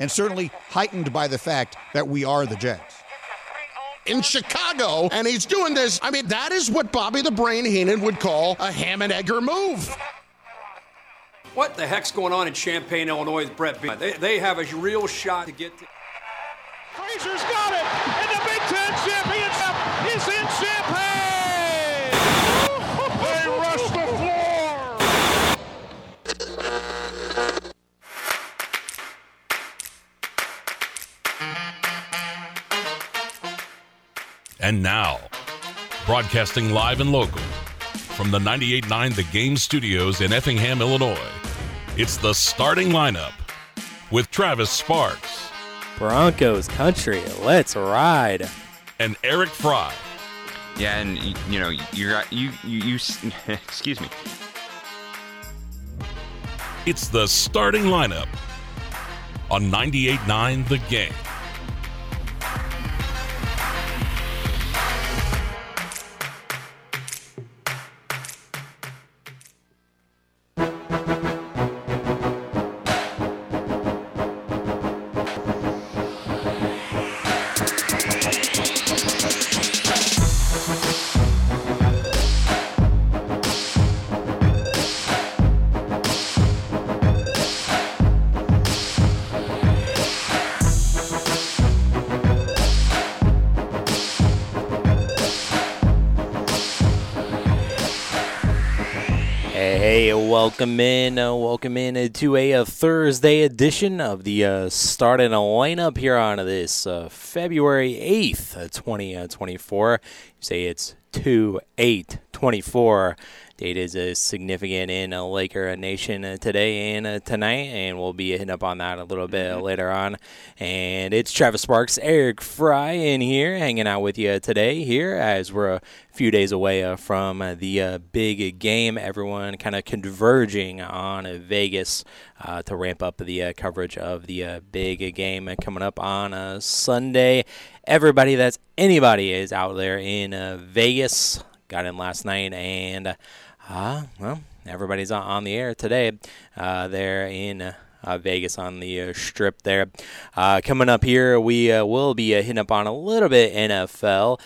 and certainly heightened by the fact that we are the Jets in Chicago, and he's doing this. I mean, that is what Bobby the Brain Heenan would call a ham and egger move. What the heck's going on in Champaign, Illinois with Brett B? They, they have a real shot to get to. And now, broadcasting live and local from the 98.9 The Game Studios in Effingham, Illinois, it's the starting lineup with Travis Sparks. Broncos country, let's ride. And Eric Fry. Yeah, and you know you're you you, you excuse me. It's the starting lineup on 98.9 The Game. Welcome in, uh, welcome in to a, a, Thursday edition of the uh, starting a lineup here on this uh, February 8th, 2024. Uh, you say it's 2 8 24. Date is a significant in a Laker Nation uh, today and uh, tonight, and we'll be hitting up on that a little bit mm-hmm. later on. And it's Travis Sparks, Eric Fry in here, hanging out with you today here as we're a few days away uh, from uh, the uh, big game. Everyone kind of converging on Vegas uh, to ramp up the coverage of the big game coming up on Sunday. Everybody that's anybody is out there in Vegas. Got in last night and uh, well, everybody's on the air today. Uh, they're in uh, Vegas on the uh, strip there. Uh, coming up here, we uh, will be hitting up on a little bit NFL.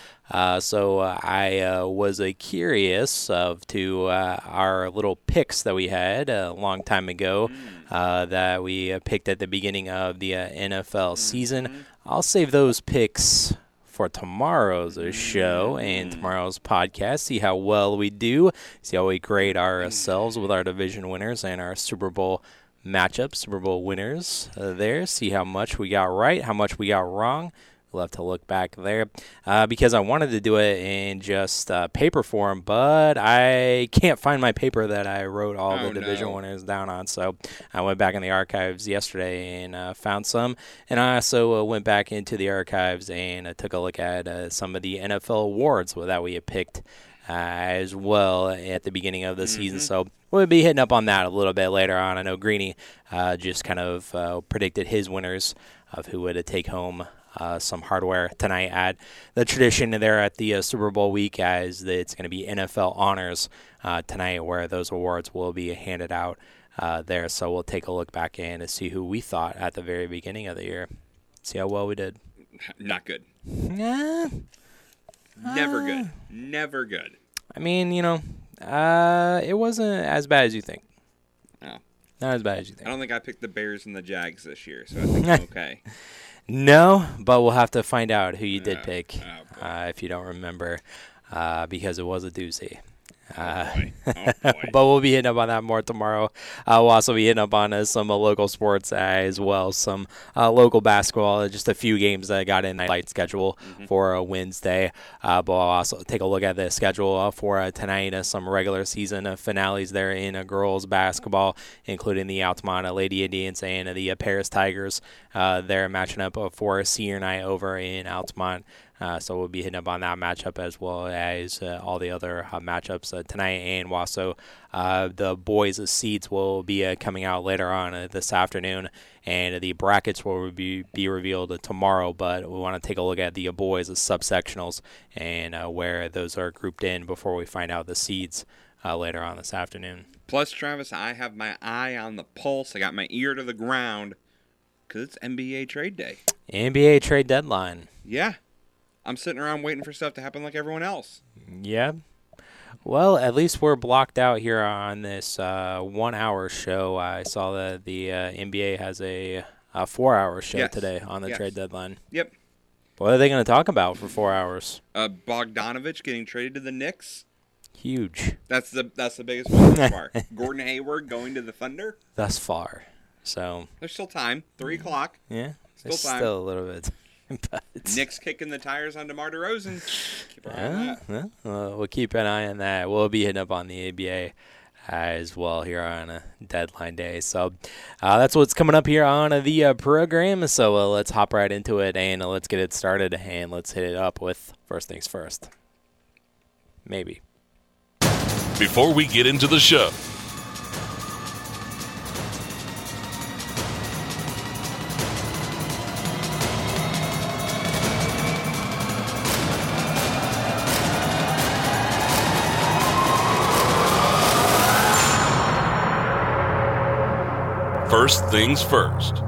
so I was curious of to our little picks that we had a long time ago that we picked at the beginning of the NFL season. Mm-hmm. I'll save those picks for tomorrow's show and tomorrow's podcast. See how well we do. See how we grade ourselves with our division winners and our Super Bowl matchup, Super Bowl winners uh, there. See how much we got right, how much we got wrong. Have to look back there uh, because I wanted to do it in just uh, paper form, but I can't find my paper that I wrote all oh, the division no. winners down on. So I went back in the archives yesterday and uh, found some. And I also uh, went back into the archives and uh, took a look at uh, some of the NFL awards that we had picked. as well at the beginning of the mm-hmm. season. So we'll be hitting up on that a little bit later on. I know Greeny just kind of predicted his winners of who would take home uh, some hardware tonight at the tradition there at the uh, Super Bowl week, as it's going to be NFL honors uh, tonight, where those awards will be handed out uh, there. So we'll take a look back in and see who we thought at the very beginning of the year, see how well we did. Not good. Yeah. Never good. Never good. I mean, you know, uh, it wasn't as bad as you think. No. Not as bad as you think. I don't think I picked the Bears and the Jags this year, so I think I'm okay. No, but we'll have to find out who you did pick oh, uh, if you don't remember, uh, because it was a doozy. Oh, uh, oh but we'll be hitting up on that more tomorrow. Uh, we'll also be hitting up on uh, some uh, local sports as well, some uh, local basketball, just a few games that I got in the light schedule mm-hmm. for Wednesday. Uh, but I'll also take a look at the schedule for tonight, some regular season finales there in girls basketball, including the Altamont Lady Indians and the Paris Tigers. they're matching up for a senior night over in Altamont. Uh, so we'll be hitting up on that matchup as well as uh, all the other uh, matchups uh, tonight. And also, uh, the boys' seats will be uh, coming out later on this afternoon, and the brackets will be, be revealed tomorrow. But we want to take a look at the boys' subsectionals and where those are grouped in before we find out the seeds later on this afternoon. Plus, Travis, I have my eye on the pulse. I got my ear to the ground Because it's NBA trade day. NBA trade deadline. Yeah. I'm sitting around waiting for stuff to happen like everyone else. Yeah. Well, at least we're blocked out here on this uh, one-hour show. I saw that the uh, NBA has a, a four-hour show Yes. today on the Yes. trade deadline. Yep. What are they going to talk about for four hours? Uh, Bogdanovich getting traded to the Knicks. Huge That's the that's the biggest one so far. Gordon Hayward going to the Thunder. thus far. So There's still time. Three o'clock. yeah, Still time. still a little bit. but Knicks kicking the tires on DeMar DeRozan. Keep our eye on Yeah, well, uh, we'll keep an eye on that. We'll be hitting up on the ABA as well here on a deadline day. So uh, that's what's coming up here on uh, the uh, program. So uh, let's hop right into it and uh, let's get it started and let's hit it up with first things first. Maybe. Before we get into the show, things first.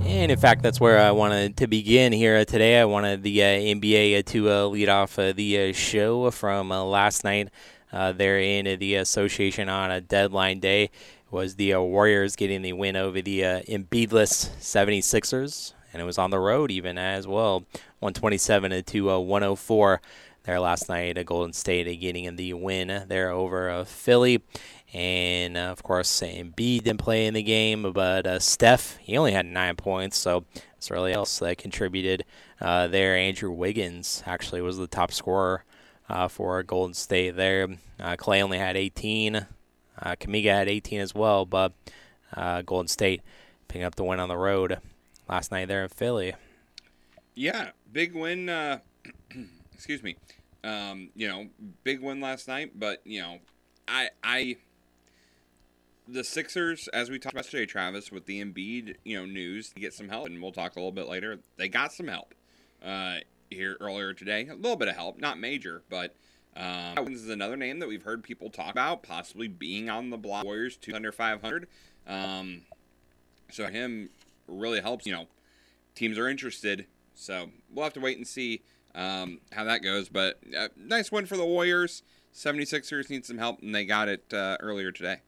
And in fact, that's where I wanted to begin here today. I wanted the uh, NBA to uh, lead off uh, the uh, show from uh, last night. Uh, there in the association on a deadline day was the uh, Warriors getting the win over the uh, Embiidless 76ers, and it was on the road even as well, 127 to uh, 104 there last night. Uh, Golden State uh, getting the win there over uh, Philly. And uh, of course, Embiid didn't play in the game, but uh, Steph, he only had nine points, so it's really else that contributed uh, there. Andrew Wiggins actually was the top scorer uh, for Golden State there. Uh, Clay only had 18. Uh, Kuminga had 18 as well, but uh, Golden State picking up the win on the road last night there in Philly. Yeah, big win. Uh, excuse me. Um, you know, big win last night, but you know, I I the Sixers, as we talked about today, Travis, with the Embiid, you know, news to get some help, and we'll talk a little bit later. They got some help uh, here earlier today. A little bit of help, not major, but um, Wiggins is another name that we've heard people talk about, possibly being on the block. Warriors two under five hundred. Um, so him really helps. You know, teams are interested. So we'll have to wait and see um, how that goes. But uh, nice win for the Warriors. 76ers need some help, and they got it uh, earlier today.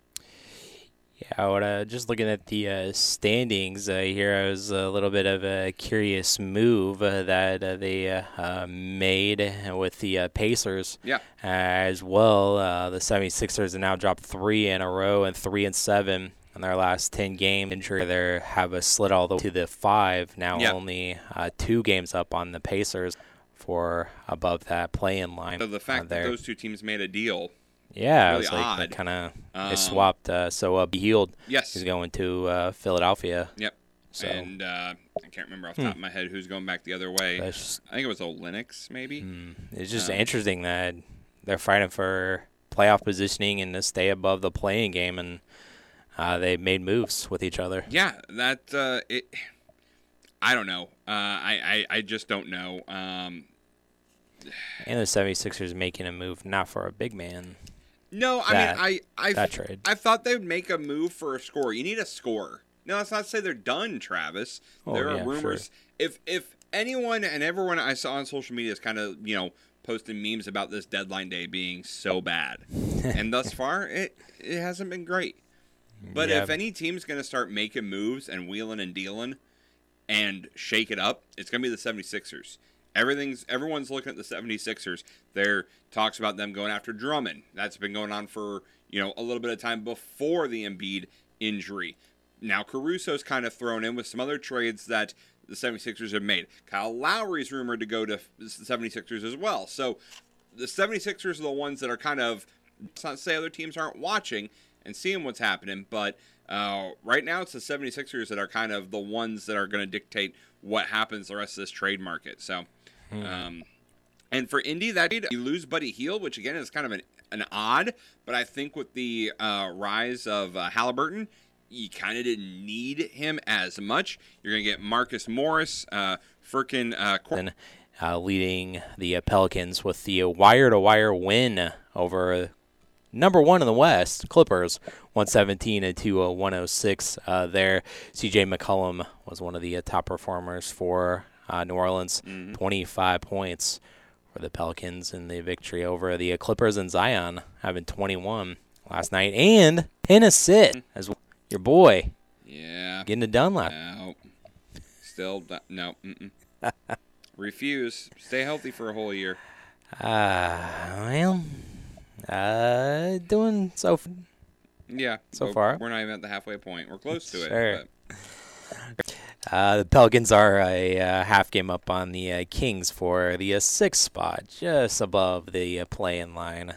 Yeah, uh, just looking at the uh, standings uh, here, I was a little bit of a curious move uh, that uh, they uh, uh, made with the uh, Pacers Yeah. as well. Uh, the 76ers have now dropped three in a row and three and seven in their last 10 game injury. They have a slid all the way to the five, now Yeah. only uh, two games up on the Pacers for above that play-in line. So the fact that those two teams made a deal. Yeah, really it was like odd. kind of Um, they swapped. Uh, so uh, Hield Yes. is going to uh, Philadelphia. Yep. So- And uh, I can't remember off the top of my head who's going back the other way. Just- I think it was old Linux, maybe. It's just Uh, interesting that they're fighting for playoff positioning and to stay above the playing game, and uh, they made moves with each other. Yeah, that uh, it. I don't know. Uh, I, I I just don't know. Um, And the 76ers making a move not for a big man. No, I that- mean, I I that trade. I thought they'd make a move for a score. You need a score. No, that's not to say they're done, Travis. Oh, there are yeah, rumors. sure. If if anyone and everyone I saw on social media is kind of you know posting memes about this deadline day being so bad, and thus far it it hasn't been great. But Yeah. if any team's going to start making moves and wheeling and dealing and shake it up, it's going to be the 76ers. Everything's everyone's looking at the 76ers. There talks about them going after Drummond. That's been going on for, you know, a little bit of time before the Embiid injury. Now Caruso's kind of thrown in with some other trades that the 76ers have made. Kyle Lowry's rumored to go to the 76ers as well. So the 76ers are the ones that are kind of it's not say other teams aren't watching and seeing what's happening, but uh, right now it's the 76ers that are kind of the ones that are going to dictate what happens the rest of this trade market. So, um, and for Indy, that you lose Buddy Hield, which again is kind of an, an odd, but I think with the uh, rise of uh, Halliburton, you kind of didn't need him as much. You're going to get Marcus Morris, uh, Furkan, uh, Cor- uh, leading the uh, Pelicans with the wire to wire win over number one in the West, Clippers, 117 to uh, 106 uh, there. CJ McCollum was one of the uh, top performers for uh, New Orleans, 25 points for the Pelicans in the victory over the Clippers and Zion, having 21 last night, and an assist as well. Your boy Yeah. getting it done last. No. Still no. Refuse. Stay healthy for a whole year. Uh, well, uh, doing so. F- Yeah. So far. we're not even at the halfway point. We're close to Sure. it. Uh, the Pelicans are a uh, half game up on the uh, Kings for the uh, sixth spot, just above the uh, play-in line.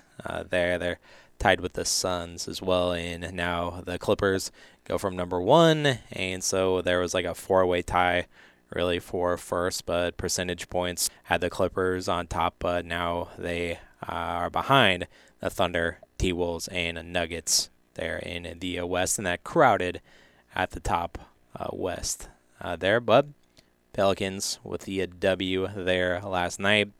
There, they're tied with the Suns as well, and now the Clippers go from number one, and so there was like a four-way tie, really for first, but percentage points had the Clippers on top, but now they are behind the Thunder, T-Wolves, and Nuggets there in the West, and that crowded at the top West uh, there. But Pelicans with the W there last night.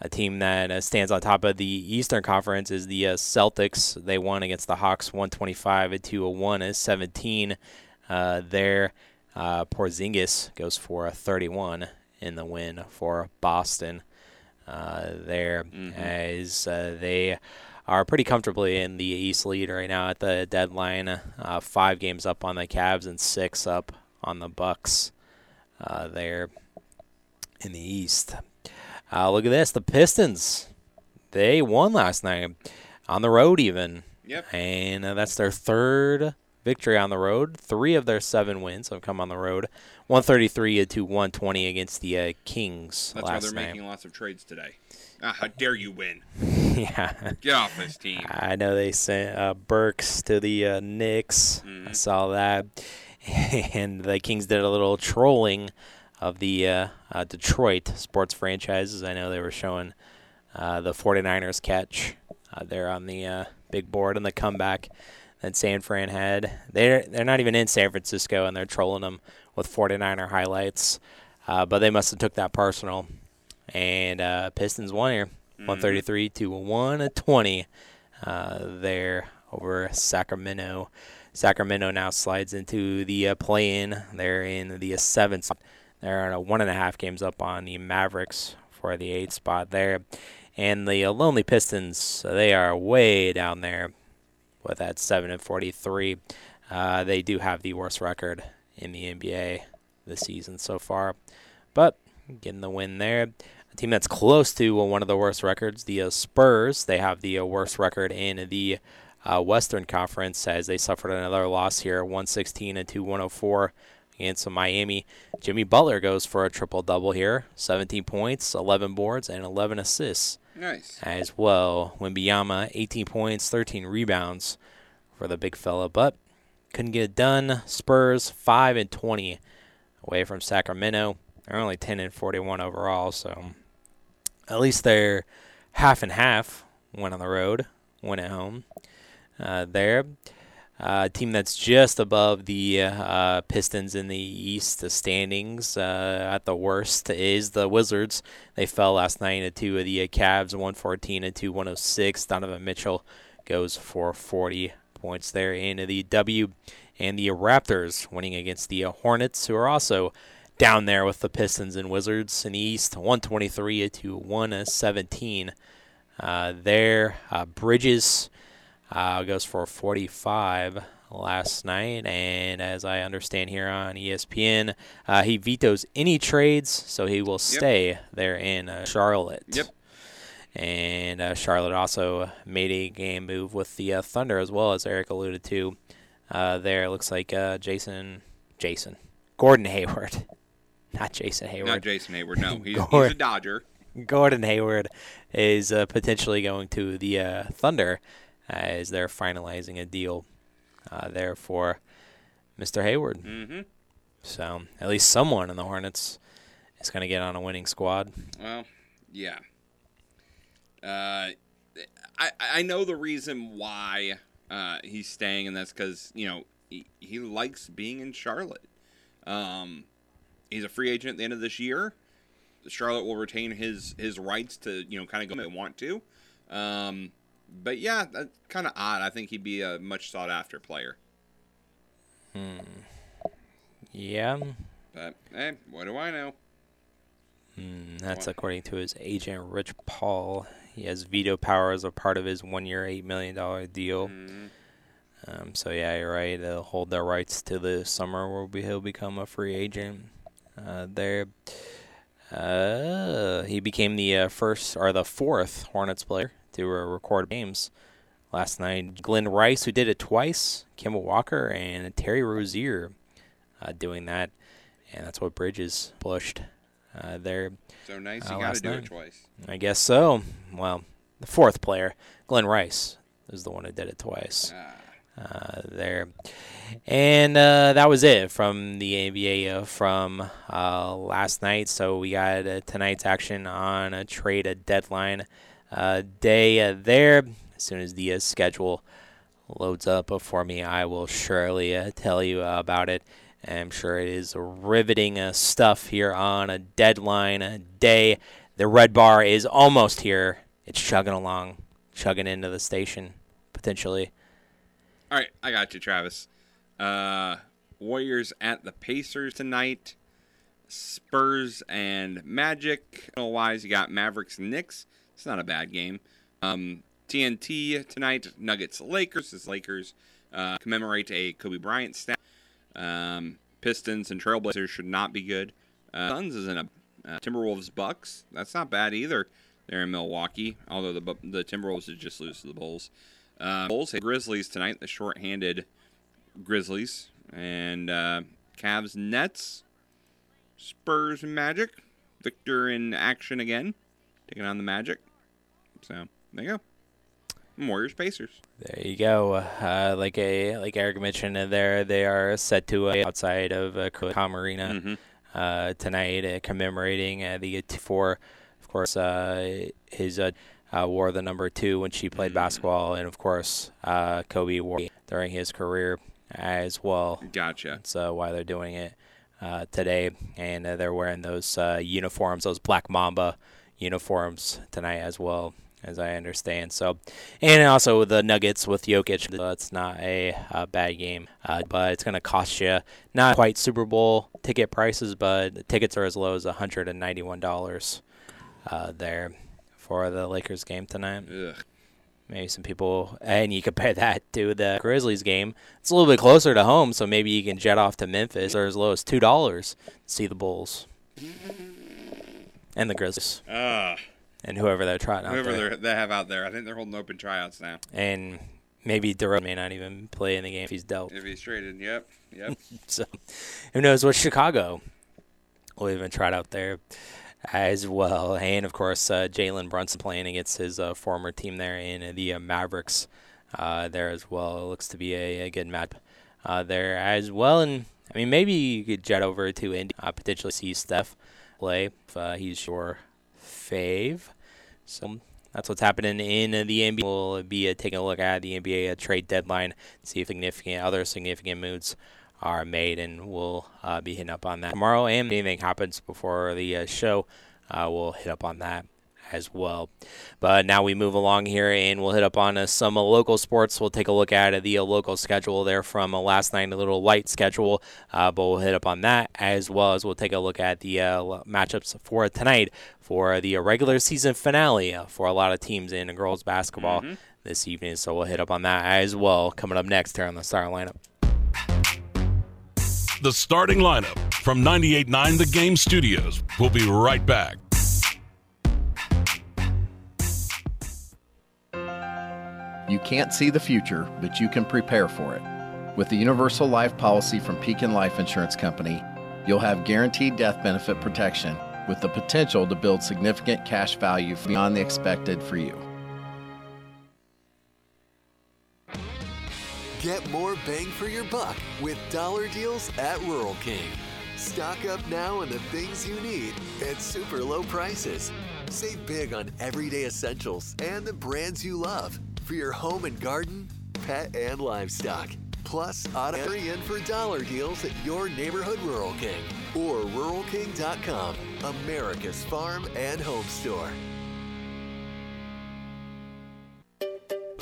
A team that uh, stands on top of the Eastern Conference is the uh, Celtics. They won against the Hawks 125 to 1 17 uh, there. Uh, Porzingis goes for a 31 in the win for Boston uh, there as uh, they are pretty comfortably in the East lead right now at the deadline. Uh, five games up on the Cavs and six up on the Bucks uh, there in the East. Uh, look at this, the Pistons. They won last night on the road, even, Yep. and uh, that's their third victory on the road. Three of their seven wins have come on the road. 133 to 120 against the uh, Kings That's why they're night. making lots of trades today. Ah, how dare you win? yeah. Get off this team. I know they sent uh, Burks to the uh, Knicks. I saw that. And the Kings did a little trolling of the uh, uh, Detroit sports franchises. I know they were showing uh, the 49ers catch uh, there on the uh, big board and the comeback that San Fran had. They're, they're not even in San Francisco, and they're trolling them with 49er highlights. Uh, but they must have took that personal. And uh, Pistons won here, 133 to 120 uh, there over Sacramento. Sacramento now slides into the uh, play-in. They're in the uh, seventh. spot. They're one and a half games up on the Mavericks for the eighth spot there. And the uh, Lonely Pistons, uh, they are way down there with that 7 and 43. Uh, they do have the worst record in the NBA this season so far. But getting the win there. A team that's close to uh, one of the worst records, the Spurs. They have the worst record in the uh, Western Conference as they suffered another loss here, 116 and 2 104 against Miami. Jimmy Butler goes for a triple double here 17 points, 11 boards, and 11 assists Nice. as well. Wembanyama, 18 points, 13 rebounds for the big fella, but couldn't get it done. Spurs 5 and 20 away from Sacramento. They're only 10 and 41 overall, so at least they're half and half. One on the road, one at home. Uh, there. Uh, team that's just above the uh, Pistons in the East the standings uh, at the worst is the Wizards. They fell last night to the uh, Cavs, 114 and 2 106. Donovan Mitchell goes for 40 points there in the W. And the Raptors winning against the uh, Hornets, who are also down there with the Pistons and Wizards in the East, 123 to 117. Uh, there, Bridges uh, goes for 45 last night, and as I understand here on ESPN, uh, he vetoes any trades, so he will stay there in uh, Charlotte. Yep. And uh, Charlotte also made a game move with the uh, Thunder as well, as Eric alluded to. Uh, there, looks like uh, Jason, Jason, Gordon Hayward, not Jason Heyward. Not Jason Heyward. No, he's, he's a Dodger. Gordon Hayward is uh, potentially going to the uh, Thunder as they're finalizing a deal uh, there for Mr. Hayward. Mm-hmm. So at least someone in the Hornets is going to get on a winning squad. Well, yeah. Uh, I I know the reason why uh, he's staying, and that's because you know he, he likes being in Charlotte. Um, he's a free agent at the end of this year. Charlotte will retain his his rights to you know kind of go they want to. Um, but yeah, that's kind of odd. I think he'd be a much sought after player. Yeah, But hey, what do I know? Mm, that's according to his agent, Rich Paul. He has veto power as a part of his one-year, eight million dollar deal. Um, so yeah, you're right. They'll hold their rights to the summer where he'll become a free agent. Uh, there, uh, he became the uh, first or the fourth Hornets player to uh, record games last night. Glenn Rice, who did it twice, Kemba Walker, and Terry Rozier uh, doing that, and that's what Bridges pushed uh, there. So nice, Uh, you got to do night. it twice. I guess so. Well, the fourth player, Glenn Rice, is the one who did it twice. Uh, there, and uh, that was it from the NBA uh, from uh, last night. So we got uh, tonight's action on a trade a deadline uh, day uh, there. As soon as the uh, schedule loads up for me, I will surely uh, tell you about it. I'm sure it is riveting stuff here on a deadline day. The red bar is almost here. It's chugging along, chugging into the station, potentially. All right, I got you, Travis. Uh, Warriors at the Pacers tonight. Spurs and Magic. Wise, you got Mavericks Knicks. It's not a bad game. Um, TNT tonight. Nuggets Lakers. This Lakers uh, commemorate a Kobe Bryant stat. Um, Pistons and Trailblazers should not be good. Uh, Suns is in a uh, Timberwolves Bucks. That's not bad either. They're in Milwaukee, although the the Timberwolves did just lose to the Bulls. Uh, Bulls hit Grizzlies tonight, the short-handed Grizzlies, and uh, Cavs Nets, Spurs Magic, Victor in action again, taking on the Magic. So there you go. Warriors Pacers. There you go. Uh, like a like Eric mentioned, there they are set to uh, outside of uh, Com Arena uh, tonight, uh, commemorating uh, the for, of course, uh, his uh, uh, wore the number two when she played basketball, and of course, uh, Kobe wore during his career as well. Gotcha. So why they're doing it uh, today, and uh, they're wearing those uh, uniforms, those Black Mamba uniforms tonight as well, as I understand. So, and also the Nuggets with Jokic. that's not a, uh bad game, uh, but it's going to cost you not quite Super Bowl ticket prices, but the tickets are as low as $191 uh, there for the Lakers game tonight. Ugh. Maybe some people, and you compare that to the Grizzlies game. It's a little bit closer to home, so maybe you can jet off to Memphis or as low as two dollars to see the Bulls and the Grizzlies Ah, and whoever they're trotting out whoever there. they have out there, I think they're holding open tryouts now. And maybe DeRozan may not even play in the game if he's dealt. If he's traded, yep, yep. So who knows what Chicago will even trot out there as well. And of course, uh, Jalen Brunson playing against his uh, former team there in the uh, Mavericks uh, there as well. It looks to be a, a good match uh, there as well. And I mean, maybe you could jet over to Indy, uh, potentially see Steph play if uh, he's your fave. So that's what's happening in the NBA. We'll be uh, taking a look at the NBA uh, trade deadline, see if significant other significant moves are made, and we'll uh, be hitting up on that tomorrow. And anything happens before the uh, show, uh, we'll hit up on that as well. But now we move along here, and we'll hit up on uh, some uh, local sports. We'll take a look at uh, the uh, local schedule there from uh, last night, a little light schedule, uh, but we'll hit up on that as well as we'll take a look at the uh, matchups for tonight for the uh, regular season finale uh, for a lot of teams in girls basketball this evening. So we'll hit up on that as well coming up next here on the Star Lineup. The starting lineup from 98.9 The Game Studios. We'll be right back. You can't see the future, but you can prepare for it. With the Universal Life policy from Pekin Life Insurance Company, you'll have guaranteed death benefit protection with the potential to build significant cash value beyond the expected for you. Get more bang for your buck with dollar deals at Rural King. Stock up now on the things you need at super low prices. Save big on everyday essentials and the brands you love for your home and garden, pet, and livestock. Plus, auto in for dollar deals at your neighborhood Rural King or ruralking.com, America's farm and home store.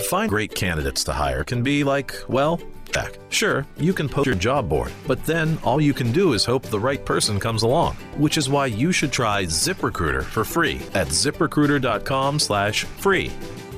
Find great candidates to hire can be like, well, heck. Sure, you can post your job board, but then all you can do is hope the right person comes along, which is why you should try ZipRecruiter for free at ziprecruiter.com/free.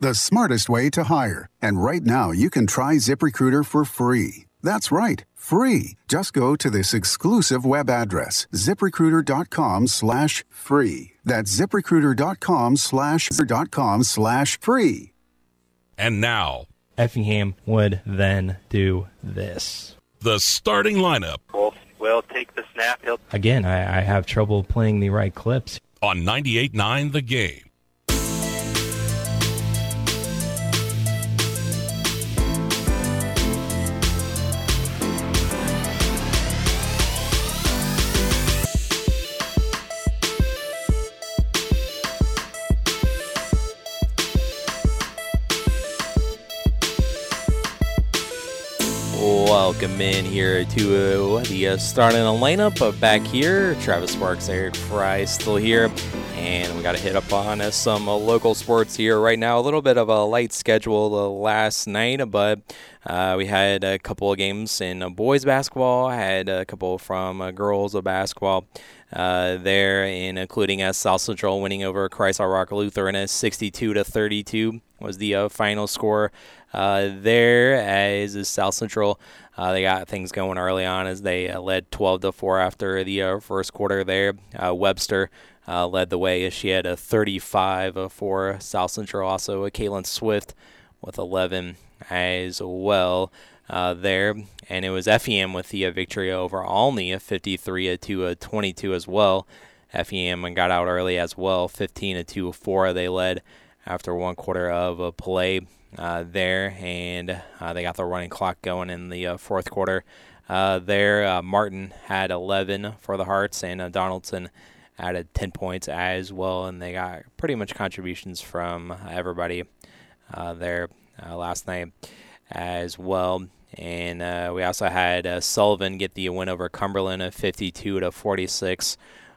the smartest way to hire. And right now, you can try ZipRecruiter for free. That's right, free. Just go to this exclusive web address, ziprecruiter.com slash free. That's ziprecruiter.com slash dot com slash free. And now, Effingham would then do this. the starting lineup Wolf will take the snap. He'll Again, I, I have trouble playing the right clips. on 98.9 The Game. Welcome in here to uh, the uh, starting lineup. Uh, back here, Travis Sparks, Eric Fry still here, and we got to hit up on uh, some uh, local sports here right now. A little bit of a light schedule uh, last night, but uh, we had a couple of games in uh, boys basketball. Had a couple from uh, girls of basketball there, and including uh, South Central winning over Christ Our Rock Lutheran as 62 to 32 was the final score there. As South Central, uh, they got things going early on as they uh, led 12 to 4 after the uh, first quarter. There, uh, Webster. Uh, led the way as she had a 35 uh, for South Central. Also, Caitlin Swift with 11 as well uh, there. And it was FEM with the victory over Olney, a 53 to uh, 22 as well. FEM got out early as well, 15 to 4. They led after one quarter of uh, play uh, there, and uh, they got the running clock going in the uh, fourth quarter. Uh, there, uh, Martin had 11 for the Hearts, and Donaldson added 10 points as well, and they got pretty much contributions from everybody there last night as well. And we also had Sullivan get the win over Cumberland of 52 to 46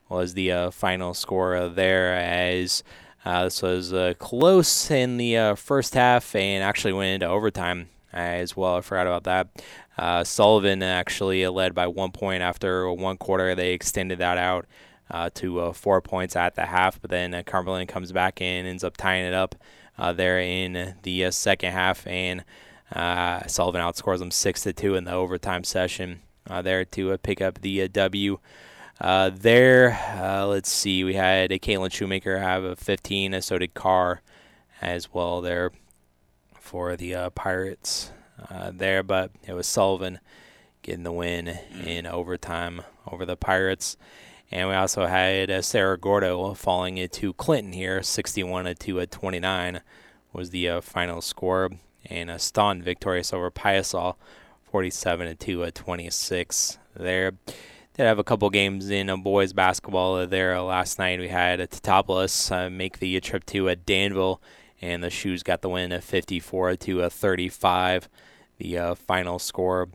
was the final score there as uh, this was uh, close in the uh, first half and actually went into overtime as well. I forgot about that. Uh, Sullivan actually led by one point after one quarter. They extended that out uh, to uh, four points at the half, but then uh, Cumberland comes back and ends up tying it up uh, there in the uh, second half, and uh, Sullivan outscores them six to two in the overtime session uh, there to uh, pick up the uh, W. Uh, there, uh, let's see, we had a Caitlin Shoemaker have a 15, uh, so did Carr as well there for the uh, Pirates uh, there, but it was Sullivan getting the win in overtime over the Pirates. And we also had uh, Cerro Gordo falling into Clinton here, 61 to uh, 29 was the uh, final score. And uh, Staunton victorious over Piasol, 47 to uh, 26 there. Did have a couple games in a boys basketball uh, there last night. We had uh, Teutopolis uh, make the trip to uh, Danville, and the Shoes got the win at 54 to uh, 35. The uh, final score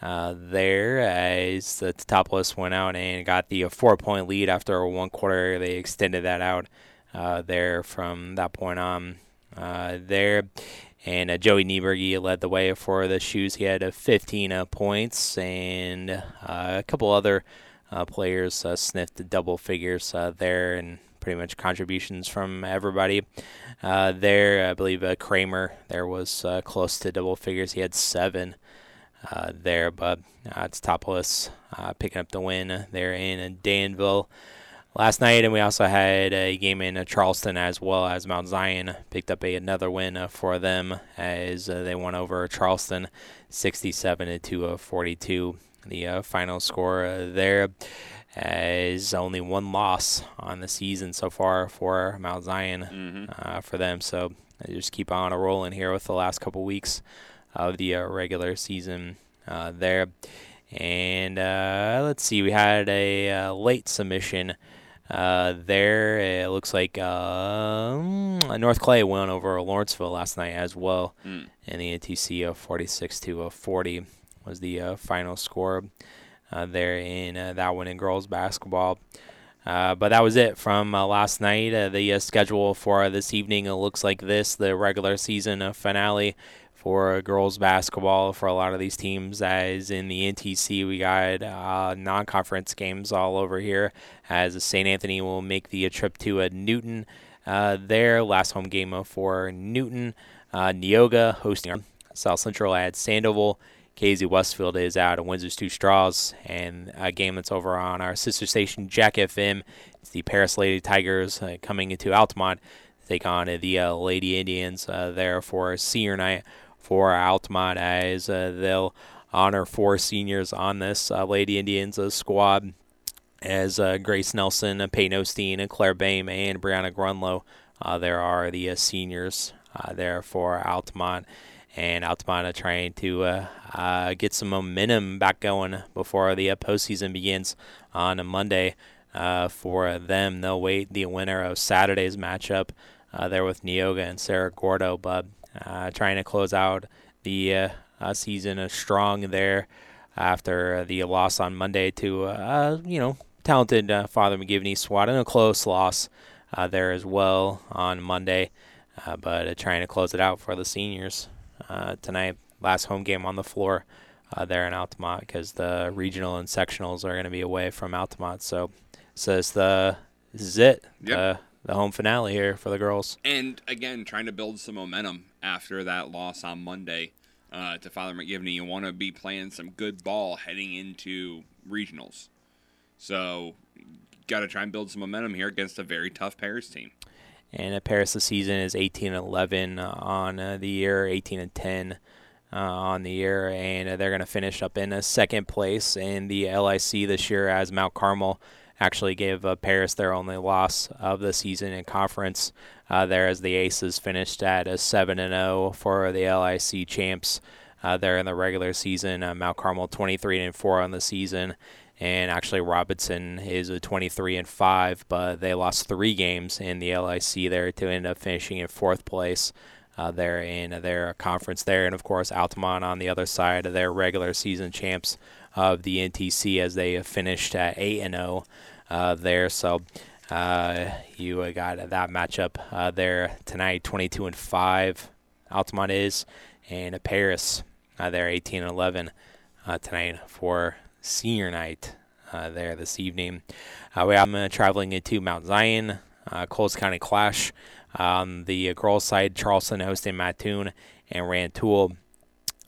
uh, there as the Teutopolis went out and got the uh, four-point lead after one quarter. They extended that out uh, there from that point on. Uh, there. And uh, Joey Niebrugge led the way for the Shoes. He had uh, 15 uh, points, and uh, a couple other players sniffed double figures there, and pretty much contributions from everybody uh, there. I believe uh, Kramer there was uh, close to double figures. He had seven there, but uh, it's uh, picking up the win there in Danville last night, and we also had a game in Charleston as well as Mount Zion picked up a, another win uh, for them as uh, they won over Charleston, 67 to uh, 42. The uh, final score uh, there is only one loss on the season so far for Mount Zion uh, for them. So they just keep on a rolling here with the last couple weeks of the uh, regular season uh, there. And uh, let's see, we had a uh, late submission uh, there. It looks like um, North Clay won over Lawrenceville last night as well, Mm. in the NTC of 46 to uh, 40 was the uh, final score uh, there in uh, that one in girls basketball. Uh, but that was it from uh, last night. Uh, the uh, schedule for this evening uh, looks like this: the regular season uh, finale for girls basketball for a lot of these teams. As in the NTC, we got uh, non-conference games all over here. As St. Anthony will make the trip to uh, Newton. Uh, their last home game for Newton. Uh, Neoga hosting South Central at Sandoval. Casey-Westfield is out of Windsor's Two Straws, and a game that's over on our sister station Jack FM. It's the Paris Lady Tigers uh, coming into Altamont take on uh, the uh, Lady Indians uh, there for senior night for Altamont as uh, they'll honor four seniors on this uh, Lady Indians uh, squad as Grace Nelson, Peyton Osteen, Claire Bame, and Brianna Grunlow. There are the seniors there for Altamont and Altamont are trying to uh, uh, get some momentum back going before the uh, postseason begins on a Monday. For them, they'll wait the winner of Saturday's matchup there with Neoga and Cerro Gordo, but uh, trying to close out the uh, uh, season uh, strong there after the loss on Monday to uh, you know talented uh, Father McGivney squad and a close loss uh, there as well on Monday, uh, but uh, trying to close it out for the seniors uh, tonight. Last home game on the floor uh, there in Altamont because the regional and sectionals are going to be away from Altamont. So, so it's the this is it. Yep. The, the home finale here for the girls. And again, trying to build some momentum after that loss on Monday uh, to Father McGivney. You want to be playing some good ball heading into regionals. So, got to try and build some momentum here against a very tough Paris team. And uh, Paris this season is 18 and 11 uh, on uh, the year, 18 and 10 uh, on the year, and uh, they're going to finish up in uh, second place in the LIC this year as Mount Carmel actually gave uh, Paris their only loss of the season in conference. Uh, there as the Aces finished at a 7 and 0 for the LIC champs. Uh, there in the regular season, uh, Mount Carmel 23 and 4 on the season, and actually Robinson is a 23 and 5, but they lost three games in the LIC there to end up finishing in fourth place. Uh, there in their conference there, and of course Altamont on the other side of their regular season champs of the NTC as they finished at eight and zero uh, there. So uh, you uh, got that matchup uh, there tonight, 22 and five. Altamont is, and Paris uh, they're 18 and 11 uh, tonight for senior night uh, there this evening. Uh, we are uh, traveling into Mount Zion, uh, Coles County Clash. On the girls' side, Charleston hosting Mattoon and Rantoul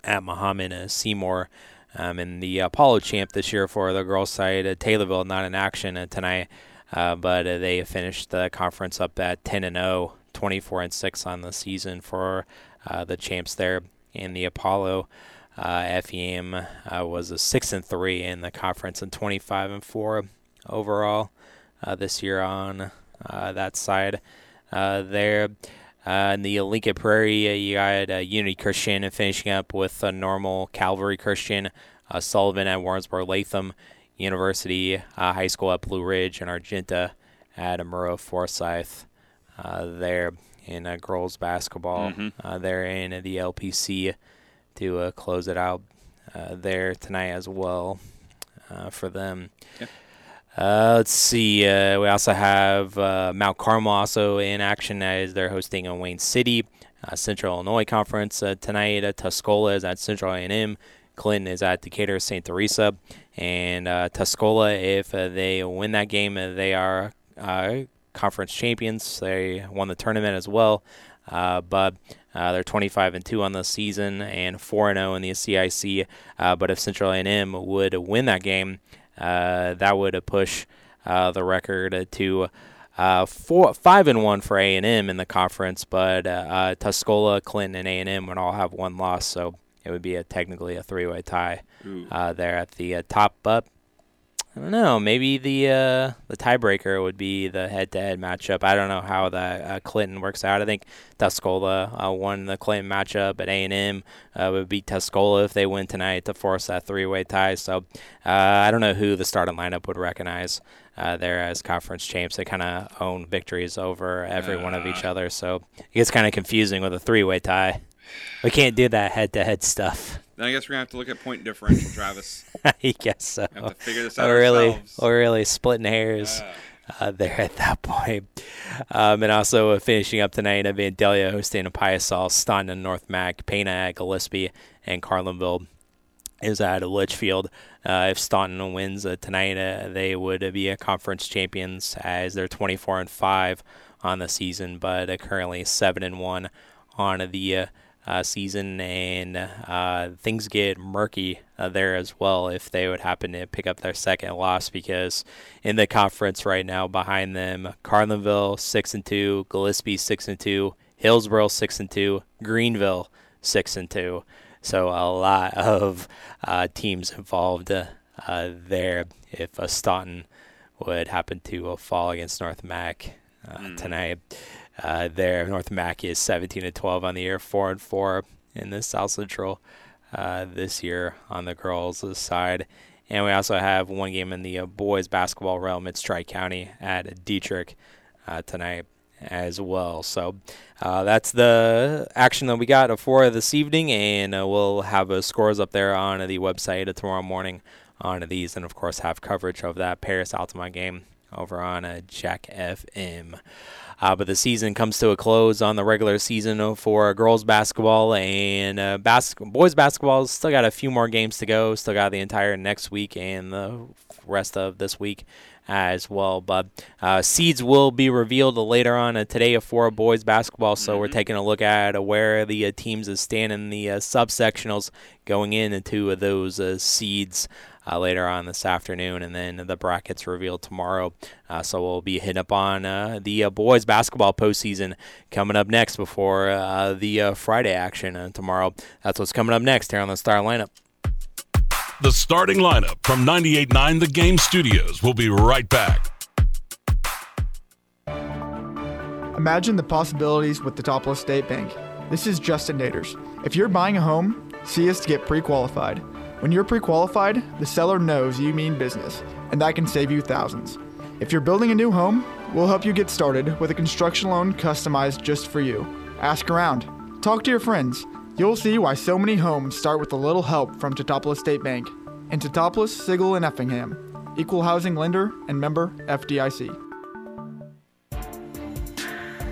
at Mahomet uh, Seymour. Um, and the Apollo champ this year for the girls' side, uh, Taylorville, not in action uh, tonight, uh, but uh, they finished the conference up at 10 and 0, 24 and 6 on the season for uh, the champs there. And the Apollo uh, FEM was a 6 and 3 in the conference and 25 and 4 overall this year on that side there. Uh, in the Lincoln Prairie, uh, you got uh, Unity Christian finishing up with a normal Calvary Christian, uh, Sullivan at Warrensburg Latham University uh, High School at Blue Ridge, and Argenta at Amuro Forsyth uh, there in uh, girls basketball. Mhm. Uh, they're in the LPC to uh, close it out uh, there tonight as well uh, for them. Uh, let's see. Uh, we also have uh, Mount Carmel also in action as they're hosting a Wayne City uh, Central Illinois Conference uh, tonight. Tuscola is at Central A&M. Clinton is at Decatur St. Teresa, and uh, Tuscola, if they win that game, they are conference champions. They won the tournament as well, but uh, they're 25 and two on the season and 4 and 0 in the CIC. Uh, but if Central A&M would win that game, that would push uh, the record to uh, four, five and one for A and M in the conference. But uh, uh, Tuscola, Clinton, and A and M would all have one loss, so it would be a, technically a three-way tie uh, there at the uh, top. But I don't know. Maybe the uh, the tiebreaker would be the head-to-head matchup. I don't know how that uh, Clinton works out. I think Tuscola uh, won the Clinton matchup at A&M. Uh, would beat Tuscola if they win tonight to force that three-way tie. So uh, I don't know who the starting lineup would recognize uh, there as conference champs. They kind of own victories over every one of each other. So it gets kind of confusing with a three-way tie. We can't do that head-to-head stuff. Then I guess we're gonna have to look at point differential, Travis. I guess so. Have to figure this out We're really, ourselves. we're really splitting hairs uh, there at that point. Um, and also uh, finishing up tonight, Vandalia hosting a Piasol, Staunton and North Mac, Pana at Gillespie, and Carlinville is at Litchfield. Uh, if Staunton wins uh, tonight, uh, they would uh, be a conference champions as they're 24 and five on the season, but uh, currently seven and one on the uh, season, and uh, things get murky uh, there as well if they would happen to pick up their second loss because in the conference right now behind them, Carlinville six and two, Gillespie six and two, Hillsboro six and two, Greenville six and two. So a lot of uh, teams involved uh, there. If Staunton would happen to uh, fall against North Mac uh, tonight, uh, there North Mac is 17 and 12 on the year, four and four in the South Central uh, this year on the girls' side. And we also have one game in the uh, boys basketball realm. It's Tri County at Dietrich uh, tonight as well. So uh, that's the action that we got for this evening, and uh, we'll have uh, scores up there on the website tomorrow morning on these, and of course have coverage of that Paris Altamont game over on uh, Jack FM. Uh, but the season comes to a close on the regular season for girls basketball and uh, bas- boys basketball. Still got a few more games to go. Still got the entire next week and the rest of this week as well. But uh, seeds will be revealed later on uh, today for boys basketball. So we're taking a look at uh, where the uh, teams stand in the uh, subsectionals going into those uh, seeds. Uh, later on this afternoon, and then the brackets revealed tomorrow. Uh, so we'll be hitting up on uh, the uh, boys basketball postseason coming up next before uh, the uh, Friday action uh, tomorrow. That's what's coming up next here on the Star Lineup. The starting lineup from 98.9 The Game Studios We'll be right back. Imagine the possibilities with the Teutopolis State Bank. This is Justin Naders. If you're buying a home, see us to get pre qualified. When you're pre qualified, the seller knows you mean business, and that can save you thousands. If you're building a new home, we'll help you get started with a construction loan customized just for you. Ask around, talk to your friends. You'll see why so many homes start with a little help from Teutopolis State Bank. And Teutopolis, Sigel, and Effingham. Equal housing lender and member FDIC.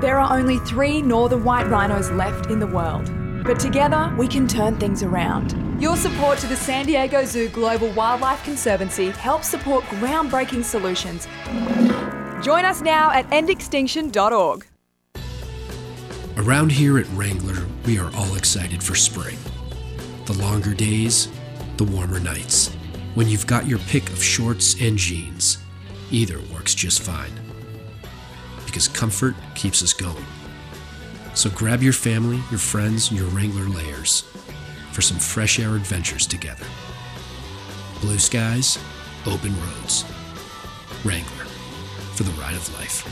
There are only three northern white rhinos left in the world, but together we can turn things around. Your support to the San Diego Zoo Global Wildlife Conservancy helps support groundbreaking solutions. Join us now at endextinction.org. Around here at Wrangler, we are all excited for spring. The longer days, the warmer nights. When you've got your pick of shorts and jeans, either works just fine. Because comfort keeps us going. So grab your family, your friends, and your Wrangler layers for some fresh air adventures together. Blue skies, open roads. Wrangler, for the ride of life.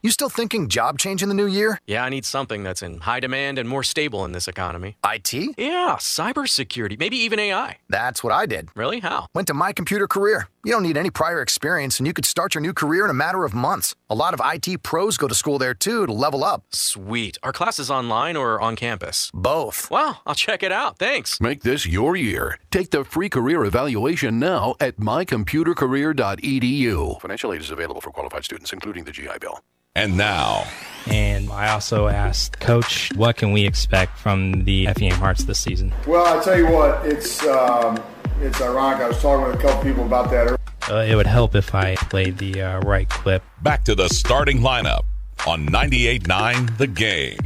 You still thinking job change in the new year? Yeah, I need something that's in high demand and more stable in this economy. IT? Yeah, cybersecurity, maybe even AI. That's what I did. Really? How? Went to My Computer Career. You don't need any prior experience, and you could start your new career in a matter of months. A lot of IT pros go to school there too to level up. Sweet. Are classes online or on campus? Both. Wow, I'll check it out. Thanks. Make this your year. Take the free career evaluation now at mycomputercareer.edu. Financial aid is available for qualified students, including the GI Bill. And now, And I also asked Coach, what can we expect from the Effingham Hearts this season? Well, I tell you what, it's um, it's ironic. I was talking with a couple people about that. earlier. Uh, it would help if I played the uh, right clip. Back to the starting lineup on 98.9 The Game.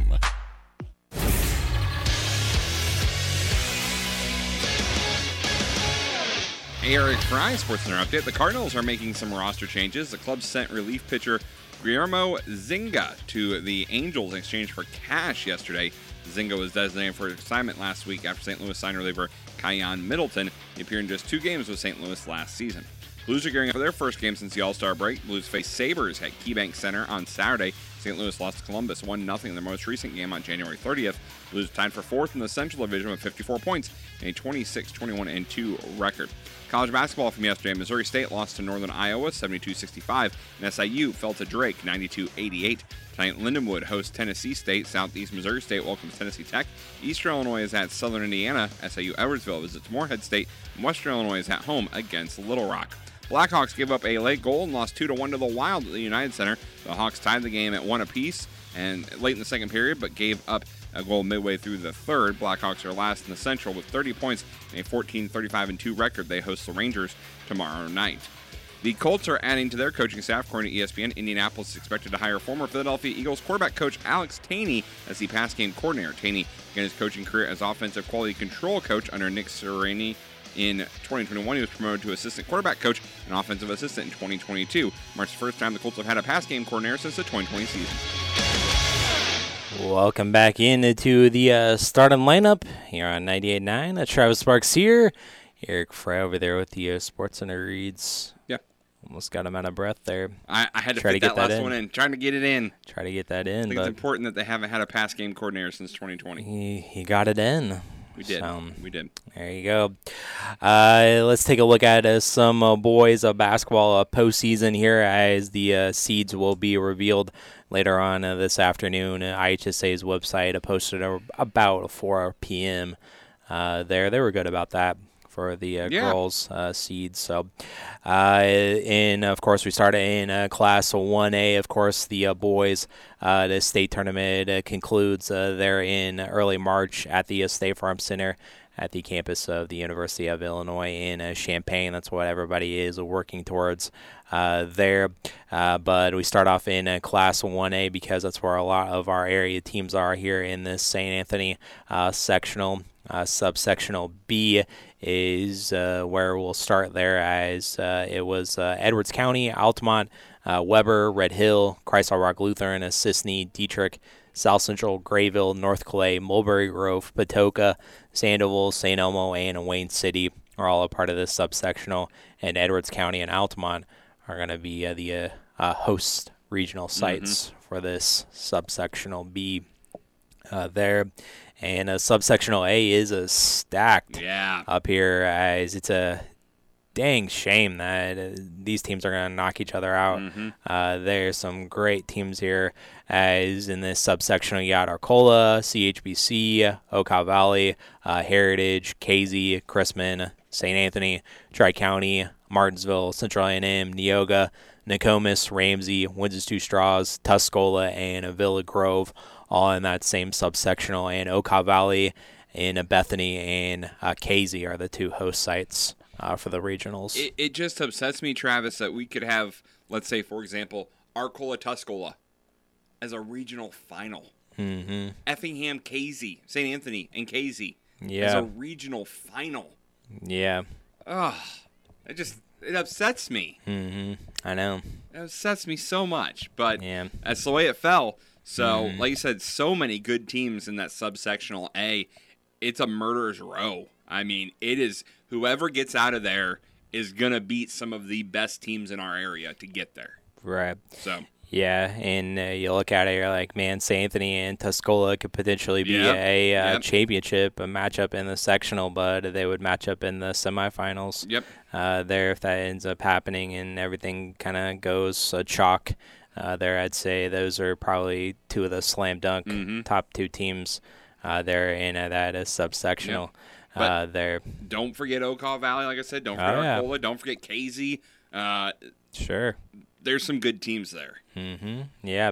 Hey, Eric Fry, Sports Center update. The Cardinals are making some roster changes. The club sent relief pitcher Guillermo Zuñiga to the Angels in exchange for cash yesterday. Zuñiga was designated for assignment last week after St. Louis signed reliever Keynan Middleton. Appeared in just two games with St. Louis last season. Blues are gearing up for their first game since the All Star break. Blues face Sabres at KeyBank Center on Saturday. St. Louis lost to Columbus 1 0 in their most recent game on January 30th. Blues tied for fourth in the Central Division with 54 points and a 26 21 2 record. College basketball from yesterday Missouri State lost to Northern Iowa 72 65, and SIU fell to Drake 92 88. Tonight, Lindenwood hosts Tennessee State. Southeast Missouri State welcomes Tennessee Tech. Eastern Illinois is at Southern Indiana. SIU Edwardsville visits Morehead State. And Western Illinois is at home against Little Rock. Blackhawks gave up a late goal and lost 2 1 to the Wild at the United Center. The Hawks tied the game at one apiece and late in the second period, but gave up a goal midway through the third. Blackhawks are last in the Central with 30 points and a 14 35 and 2 record. They host the Rangers tomorrow night. The Colts are adding to their coaching staff, according to ESPN. Indianapolis is expected to hire former Philadelphia Eagles quarterback coach Alex Tanney as the pass game coordinator. Tanney began his coaching career as offensive quality control coach under Nick Sirianni in 2021, he was promoted to assistant quarterback coach and offensive assistant in 2022. Marks the first time the Colts have had a pass game coordinator since the 2020 season. Welcome back into the uh, starting lineup here on 98.9. Uh, Travis Sparks here. Eric Fry over there with the uh, Sports Center reads. Yeah. Almost got him out of breath there. I, I had to Try fit to that get last that in. one in, trying to get it in. Try to get that I in, think but it's important that they haven't had a pass game coordinator since 2020. he, he got it in. We did. So, we did. There you go. Uh, let's take a look at uh, some uh, boys uh, basketball uh, postseason here as the uh, seeds will be revealed later on uh, this afternoon. Uh, IHSA's website uh, posted a, about 4 p.m. Uh, there. They were good about that for the uh, Yeah. girls uh, seeds. So, uh, and of course, we started in uh, Class 1A. Of course, the uh, boys, uh, the state tournament uh, concludes uh, there in early March at the uh, State Farm Center at the campus of the University of Illinois in uh, Champaign. That's what everybody is working towards uh, there. Uh, but we start off in uh, Class 1A because that's where a lot of our area teams are here in this St. Anthony uh, sectional. Uh, subsectional B is where we'll start there, as it was Edwards County, Altamont, Weber, Red Hill, Christ Rock Lutheran, Assisny, Dietrich, South Central, Grayville, North Clay, Mulberry Grove, Patoka, Sandoval, St. Elmo, and Wayne City are all a part of this subsectional, and Edwards County and Altamont are going to be uh, the uh, uh, host regional sites for this subsectional B uh, there. And uh, subsectional A is a stacked Yeah. up here as it's a dang shame that uh, these teams are going to knock each other out. Mhm. Uh, there's some great teams here as in this subsection you got Arcola, CHBC, Okaw Valley, uh, Heritage, KZ, Chrisman, St. Anthony, Tri-County, Martinsville, Central A&M, Neoga, Nokomis, Ramsey, Windsor Stew-Stras, Tuscola, and Villa Grove, all in that same subsectional. And Okaw Valley and Bethany and uh, KZ are the two host sites uh, for the regionals. It, it just upsets me, Travis, that we could have, let's say, for example, Arcola Tuscola as a regional final. mm-hmm. Effingham KZ, St. Anthony, and as Yeah. a regional final. Yeah. Ugh. It just it upsets me. Mm-hmm. I know. It upsets me so much. But Yeah. that's the way it fell. So, Mhm. like you said, so many good teams in that subsectional A. It's a murderer's row. I mean, it is whoever gets out of there is gonna beat some of the best teams in our area to get there. Right. So Yeah, and uh, you look at it, you're like, man, St. Anthony and Tuscola could potentially be Yep, a uh, yep. championship, a matchup in the sectional, but they would match up in the semifinals. Yep. Uh, there, if that ends up happening and everything kind of goes uh, chalk, uh, there, I'd say those are probably two of the slam dunk Mhm. top two teams uh, there in uh, that uh, subsectional. But- Uh, there, don't forget Okaw Valley, like I said. Don't Oh, forget yeah. Arcola. Don't forget KZ. Uh, sure. there's some good teams there. Mm-hmm. Yeah,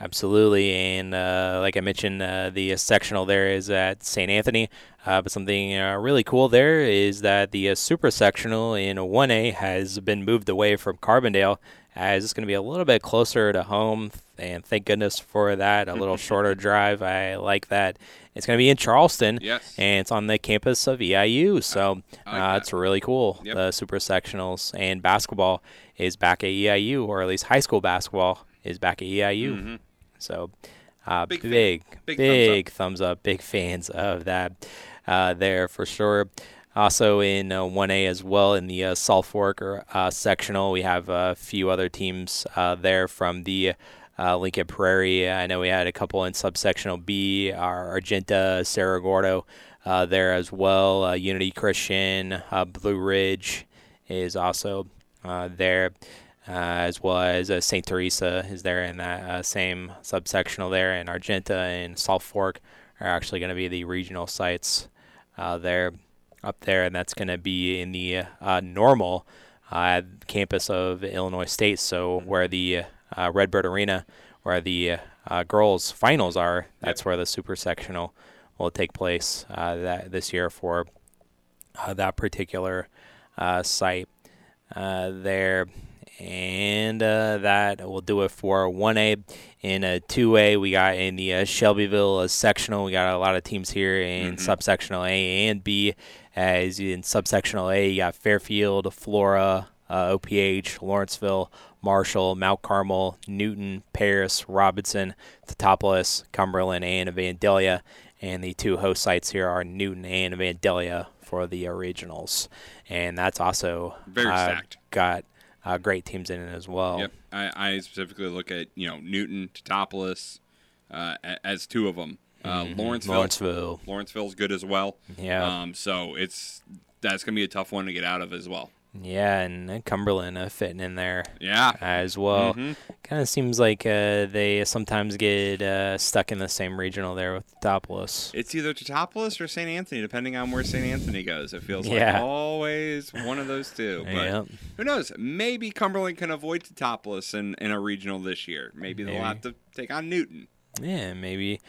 absolutely. And uh, like I mentioned, uh, the sectional there is at St. Anthony. Uh, but something uh, really cool there is that the uh, super sectional in 1A has been moved away from Carbondale as it's going to be a little bit closer to home. And thank goodness for that. A little shorter drive. I like that. It's going to be in Charleston. Yes. And it's on the campus of EIU. So like uh, it's really cool. Yep. The super sectionals and basketball is back at EIU, or at least high school basketball is back at EIU. Mhm. So uh, Big big, big, Big thumbs up. Big fans of that uh, there for sure. Also in uh, 1A as well in the uh, Salt Fork or, uh, sectional, we have a few other teams uh, there from the uh, Lincoln Prairie. I know we had a couple in subsectional B, our Argenta, Cerro Gordo uh, there as well. Uh, Unity Christian, uh, Blue Ridge is also uh, there. Uh, as well as St. Teresa is there in that same subsectional there, and Argenta and Salt Fork are actually going to be the regional sites there up there, and that's going to be in the normal campus of Illinois State. So where the uh, Redbird Arena, where the uh, girls finals are, that's where the super sectional will take place uh, that this year for uh, that particular uh, site uh, there. And uh, that will do it for 1A. In a 2A, we got in the uh, Shelbyville uh, sectional. We got a lot of teams here in subsectional A and B. As in subsectional A, you got Fairfield, Flora, uh, OPH, Lawrenceville, Marshall, Mount Carmel, Newton, Paris, Robinson, Teutopolis, Cumberland, and Vandalia. And the two host sites here are Newton and Vandalia for the originals. And that's also Very uh, got uh, great teams in it as well. Yep. I, I specifically look at you know Newton, Teutopolis, uh, as two of them. Uh, Mhm. Lawrenceville, Lawrenceville. Lawrenceville's good as well. Yeah. Um, so it's that's gonna be a tough one to get out of as well. Yeah, and uh, Cumberland uh, fitting in there. Yeah. As well. Mhm. Kind of seems like uh, they sometimes get uh, stuck in the same regional there with Teutopolis. It's either Teutopolis or St. Anthony, depending on where St. Anthony goes. It feels Yeah. like always one of those two. But Yep. who knows? Maybe Cumberland can avoid Teutopolis in, in a regional this year. Maybe they'll have to take on Newton. Yeah, maybe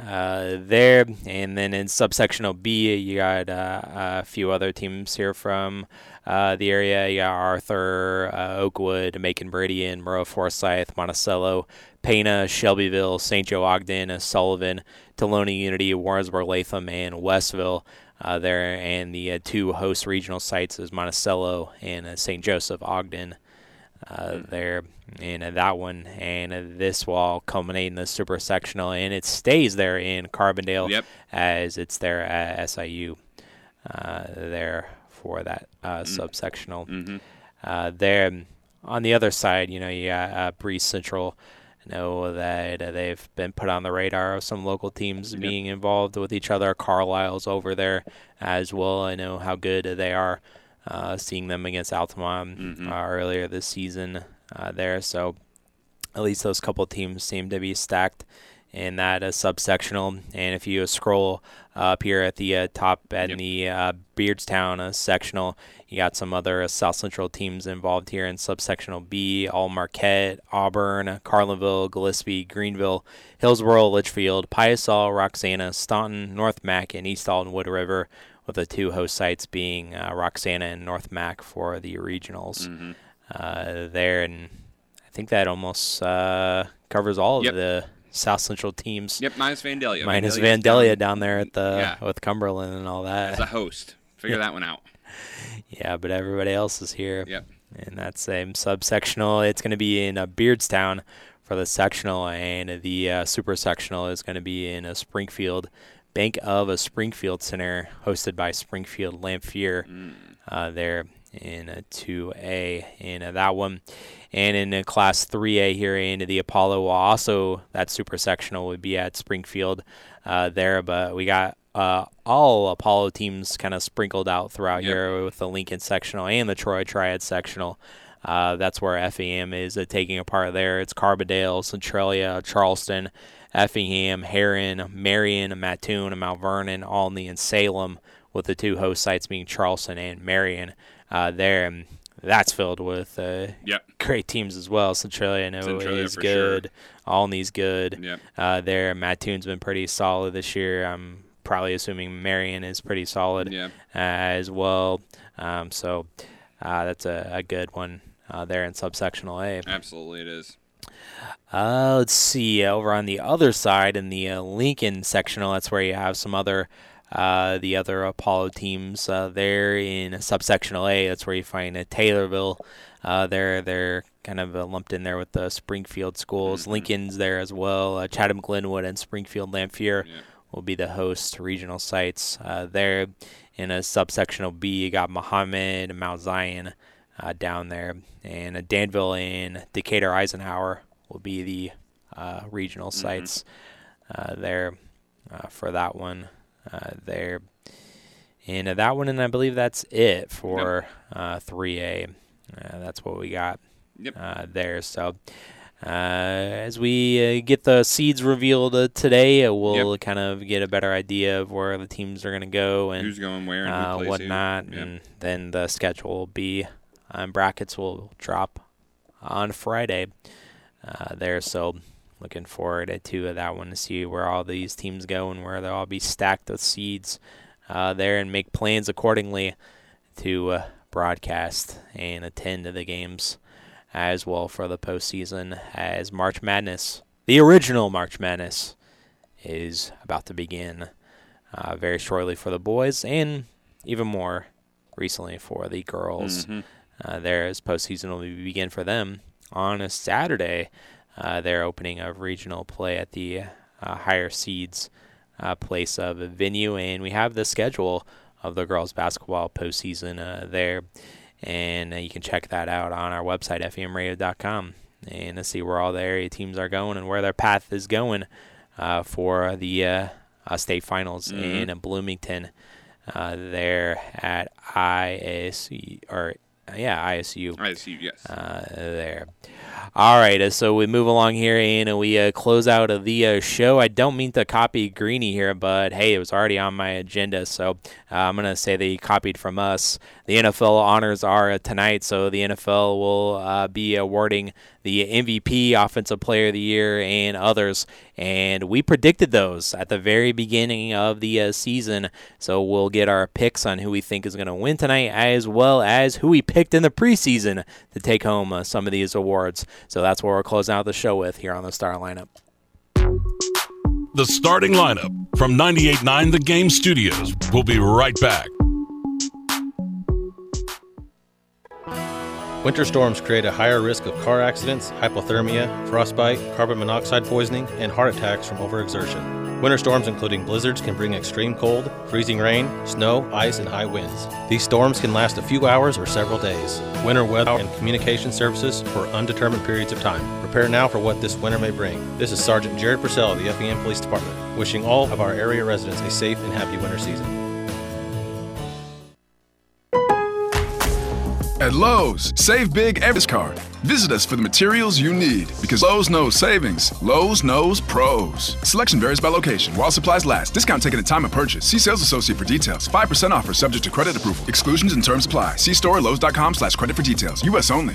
uh, there. And then in subsectional B, you got uh, a few other teams here from uh, the area. You got Arthur, uh, Oakwood, Macon Meridian, Maroa Forsyth, Monticello, Pana, Shelbyville, St. Joe Ogden, Sullivan, Tolono Unity, Warrensburg Latham, and Westville. Uh, there and the two host regional sites is Monticello and St. Joseph Ogden uh, there in uh, that one, and uh, this will all culminate in the super sectional, and it stays there in Carbondale Yep. as it's there at SIU uh, there for that uh, Mm. subsectional. Mhm. Uh, there on the other side, you know, you got uh, Breese Central. Know that uh, they've been put on the radar of some local teams being involved with each other. Carlisle's over there as well. I know how good they are. Uh, seeing them against Altamont Mm-hmm. uh, earlier this season uh, there, so at least those couple teams seem to be stacked in that uh, subsectional. And if you scroll up here at the uh, top at the uh, Beardstown uh, sectional, you got some other uh, South Central teams involved here in subsectional B: All Marquette, Auburn, Carlinville, Gillespie, Greenville, Hillsboro, Litchfield, Piasol, Roxana, Staunton, North Mac, and East Alton Wood River. With the two host sites being uh, Roxana and North Mac for the regionals Mhm. uh, there, and I think that almost uh, covers all of the South Central teams. Yep, minus Vandalia. Minus Vandalia down there at the Yeah. with Cumberland and all that. As a host. Figure that one out. Yeah, but everybody else is here. Yep. And that same subsectional, it's going to be in uh, Beardstown for the sectional, and the uh, super sectional is going to be in a Springfield, Bank of a Springfield Center, hosted by Springfield Lamphere uh, there in a 2A in uh, that one. And in uh, Class 3A here in the Apollo, also that super sectional would be at Springfield uh, there, but we got uh, all Apollo teams kind of sprinkled out throughout Yep. here with the Lincoln sectional and the Troy Triad sectional. Uh, that's where FEM is uh, taking a part there. It's Carbondale, Centralia, Charleston, Effingham, Herrin, Marion, Mattoon, and Mount Vernon, Olney, and Salem, with the two host sites being Charleston and Marion uh, there. And that's filled with uh, Yep. great teams as well. Centralia, I know, Centralia is for sure. good. Olney's good. Yep. Uh, there, Mattoon's been pretty solid this year. I'm probably assuming Marion is pretty solid Yeah. uh, as well. Um, so uh, that's a, a good one uh, there in subsectional A. Absolutely, it is. Uh, let's see. Over on the other side, in the uh, Lincoln sectional, that's where you have some other, uh, the other Apollo teams uh, there in subsectional A. That's where you find uh, Taylorville. Uh, they're they're kind of uh, lumped in there with the Springfield schools. Lincoln's there as well. Uh, Chatham Glenwood and Springfield Lamphere will be the host regional sites uh, there. In a subsectional B, you got Mahomet and Mount Zion uh, down there, and Danville and Decatur Eisenhower will be the uh, regional sites uh, there uh, for that one uh, there. And uh, that one, and I believe that's it for uh, 3A. Uh, that's what we got Yep. uh, there. So uh, as we uh, get the seeds revealed uh, today, we'll kind of get a better idea of where the teams are going to go and Who's going where and who plays who. whatnot. Yep. And then the schedule will be um, brackets will drop on Friday uh, there. So looking forward to that one to see where all these teams go and where they'll all be stacked with seeds uh, there and make plans accordingly to uh, broadcast and attend the games as well for the postseason as March Madness, the original March Madness, is about to begin uh, very shortly for the boys and even more recently for the girls. Mhm. Uh, there as postseason will begin for them on a Saturday. Uh, their opening of regional play at the uh, higher seeds uh, place of a venue, and we have the schedule of the girls basketball postseason uh, there, and uh, you can check that out on our website femradio.com and to see where all the area teams are going and where their path is going uh, for the state finals Mhm. in Bloomington. Uh, there at ISU or yeah ISU. ISU, yes. Uh, there. All right, uh, so we move along here and uh, we uh, close out of the uh, show. I don't mean to copy Greeny here, but hey, it was already on my agenda, so uh, I'm gonna say that he copied from us. The NFL honors are tonight, so the NFL will uh, be awarding the MVP, Offensive Player of the Year, and others. And we predicted those at the very beginning of the uh, season, so we'll get our picks on who we think is going to win tonight, as well as who we picked in the preseason to take home uh, some of these awards. So that's what we're closing out the show with here on the Star Lineup. The starting lineup from 98.9 The Game Studios. We'll be right back. Winter storms create a higher risk of car accidents, hypothermia, frostbite, carbon monoxide poisoning, and heart attacks from overexertion. Winter storms, including blizzards, can bring extreme cold, freezing rain, snow, ice, and high winds. These storms can last a few hours or several days. Winter weather and communication services for undetermined periods of time. Prepare now for what this winter may bring. This is Sergeant Jared Purcell of the FEM Police Department, wishing all of our area residents a safe and happy winter season. At Lowe's, save big every card. Visit us for the materials you need because Lowe's knows savings. Lowe's knows pros. Selection varies by location. While supplies last, discount taken at time of purchase. See sales associate for details. 5% offer subject to credit approval. Exclusions and terms apply. See store lowes.com slash credit for details. U.S. only.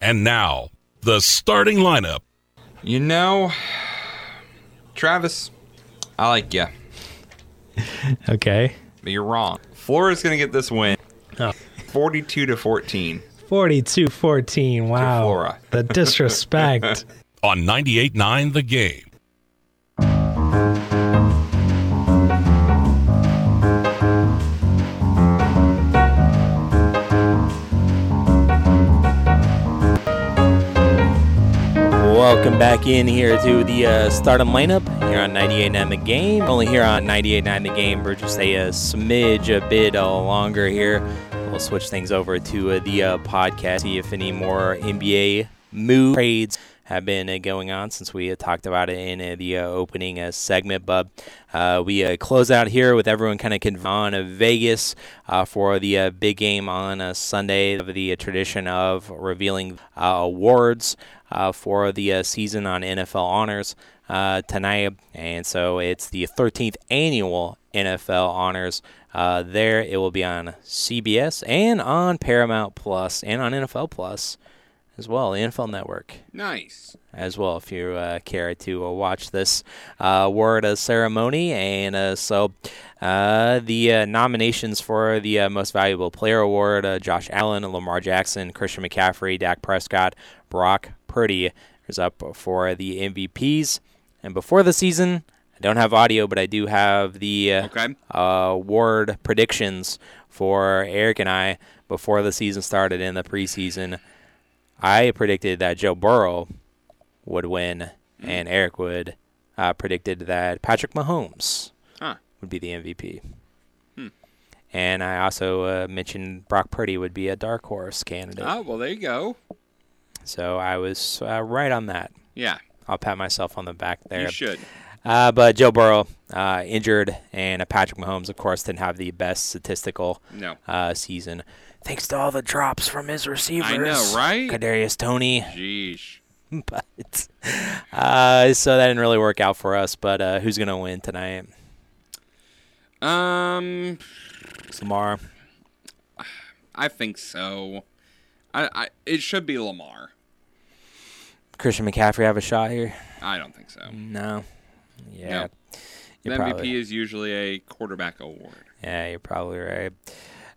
And now, the starting lineup. You know, Travis, I like you. Okay. But you're wrong. Florida's going to get this win. Oh. 42 to 14. 42 14. Wow. Flora. The disrespect. On 98 9, The Game. Welcome back in here to the uh, Stardom lineup here on 98.9 The Game. Only here on 98.9 The Game for just a, uh smidge, a bit uh, longer here. We'll we'll switch things over to uh, the uh, podcast, see if any more NBA move trades have been uh, going on since we talked about it in uh, the uh, opening segment. But we close out here with everyone kind of on uh, Vegas for the big game on Sunday. The uh, tradition of revealing awards for the season on NFL Honors uh, tonight, and so it's the 13th annual NFL Honors. Uh, there, it will be on CBS and on Paramount Plus and on NFL Plus as well, the NFL Network Nice. as well if you uh, care to uh, watch this uh, award uh, ceremony. And uh, so uh, the uh, nominations for the uh, Most Valuable Player Award uh, Josh Allen, Lamar Jackson, Christian McCaffrey, Dak Prescott, Brock Purdy is up for the MVPs. And before the season, I don't have audio, but I do have the Okay. uh, award predictions for Eric and I before the season started in the preseason. I predicted that Joe Burrow would win, and Eric would uh, predicted that Patrick Mahomes Huh. would be the MVP. Hmm. And I also uh, mentioned Brock Purdy would be a dark horse candidate. Oh, well, there you go. So I was uh, right on that. Yeah. I'll pat myself on the back there. You should. Uh, but Joe Burrow uh, injured, and Patrick Mahomes, of course, didn't have the best statistical No. uh, season. Thanks to all the drops from his receivers. I know, right? Kadarius Toney. Jeez. but uh, so that didn't really work out for us. But uh, who's gonna win tonight? Um, Lamar. I think so. I, I it should be Lamar. Christian McCaffrey have a shot here? I don't think so. No. Yeah. No. The MVP probably- is usually a quarterback award. Yeah, you're probably right.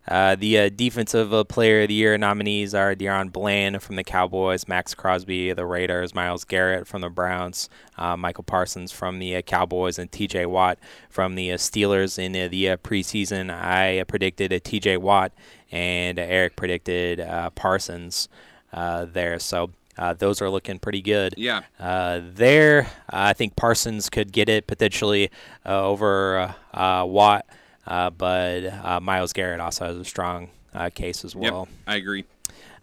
Uh, the uh, defensive uh, player of the year nominees are DaRon Bland from the Cowboys, Maxx Crosby of the Raiders, Myles Garrett from the Browns, uh, Micah Parsons from the uh, Cowboys, and T.J. Watt from the uh, Steelers. In uh, the uh, preseason, I uh, predicted a T.J. Watt, and uh, Eric predicted uh, Parsons uh, there. So. Uh, those are looking pretty good. Yeah. Uh, there, I think Parsons could get it potentially uh, over uh, uh, Watt, uh, but uh, Myles Garrett also has a strong uh, case as well. Yep, I agree.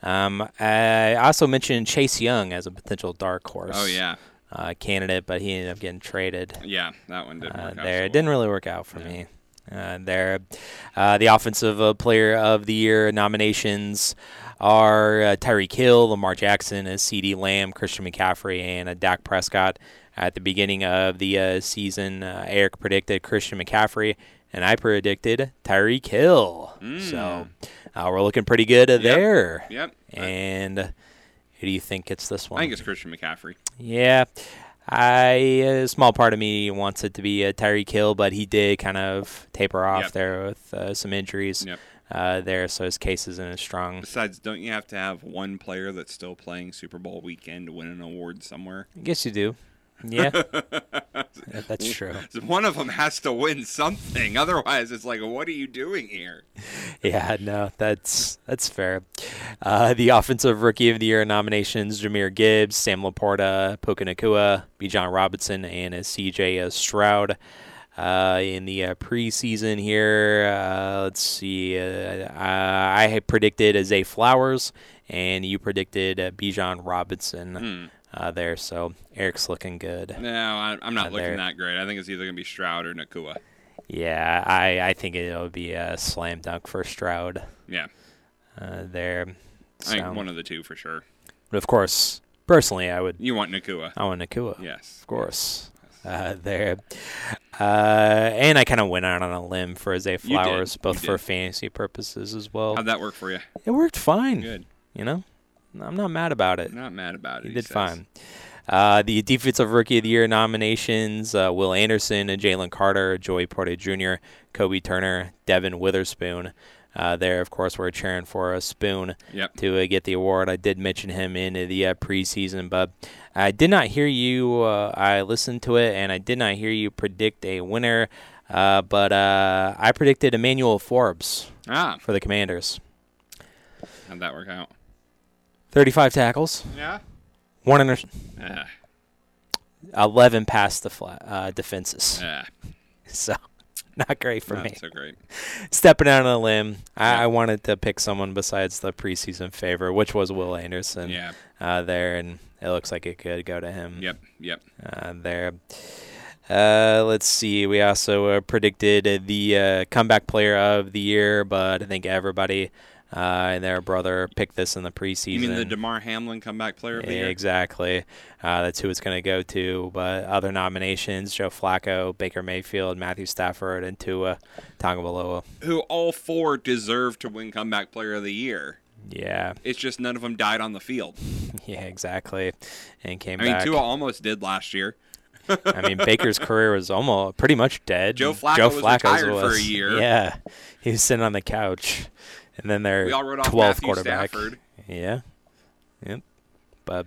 Um, I also mentioned Chase Young as a potential dark horse. Oh, yeah. Uh, candidate, but he ended up getting traded. Yeah, that one didn't Uh, work out. there, so it didn't really work out for me. Uh, there, uh, the offensive uh, player of the year nominations are uh, Tyreek Hill, Lamar Jackson, uh, CeeDee Lamb, Christian McCaffrey, and uh, Dak Prescott. At the beginning of the uh, season, uh, Eric predicted Christian McCaffrey, and I predicted Tyreek Hill. So uh, we're looking pretty good uh, there. Mm. Yep. And who do you think gets this one? I think it's Christian McCaffrey. Yeah. I a small part of me wants it to be a Tyreek Hill, but he did kind of taper off Yep. there with uh, some injuries Yep. uh, there, so his case isn't as strong. Besides, don't you have to have one player that's still playing Super Bowl weekend to win an award somewhere? I guess you do. Yeah, Yeah, that's true. One of them has to win something. Otherwise, it's like, what are you doing here? Yeah, no, that's that's fair. Uh, the offensive rookie of the year nominations: Jahmyr Gibbs, Sam LaPorta, Puka Nacua, Bijan Robinson, and uh, C.J. uh, Stroud. Uh, in the uh, preseason here, uh, let's see. Uh, I predicted Zay Flowers, and you predicted uh, Bijan Robinson Hmm. Uh, there. So Eric's looking good. No, I, I'm not Uh, looking there. that great. I think it's either going to be Stroud or Nacua. Yeah, I, I think it'll be a slam dunk for Stroud. Yeah. Uh, there. I think one of the two for sure. But of course, personally, I would. You want Nacua. I want Nacua. Yes. Of course. Uh, there. Uh, and I kind of went out on a limb for Zay. Flowers, both for fantasy purposes as well. How'd that work for you? It worked fine. Good. You know, I'm not mad about it. Not mad about it. He he did says. fine. Uh, the Defensive Rookie of the Year nominations uh, Will Anderson, and Jalen Carter, Joey Porter Jr., Kobie Turner, Devon Witherspoon. Uh, there, of course, we're cheering for a Spoon Yep. to uh, get the award. I did mention him in the uh, preseason, but I did not hear you. Uh, I listened to it, and I did not hear you predict a winner. Uh, but uh, I predicted Emmanuel Forbes Ah. for the Commanders. How'd that work out? 35 tackles. Yeah. One inter- Ah. 11 past the fla- uh, defenses. Ah. So not great for Not me. so great. Stepping out on a limb, I, I wanted to pick someone besides the preseason favorite, which was Will Anderson. Yeah. Uh, there, and it looks like it could go to him. Yep, yep. Uh, there. Uh, let's see. We also uh, predicted the uh, comeback player of the year, but I think everybody uh, and their brother picked this in the preseason. You mean the Damar Hamlin comeback player of the year? Exactly. Uh, that's who it's going to go to. But other nominations: Joe Flacco, Baker Mayfield, Matthew Stafford, and Tua Tagovailoa. Who all four deserve to win comeback player of the year. Yeah, It's just none of them died on the field. yeah, exactly. And came I mean, back. Tua almost did last year. I mean, Baker's career was almost pretty much dead. Joe Flacco Joe was Flacco's retired for a year. Yeah, he was sitting on the couch, and then their We all wrote off 12th Matthew quarterback. Stafford. Yeah, yep. But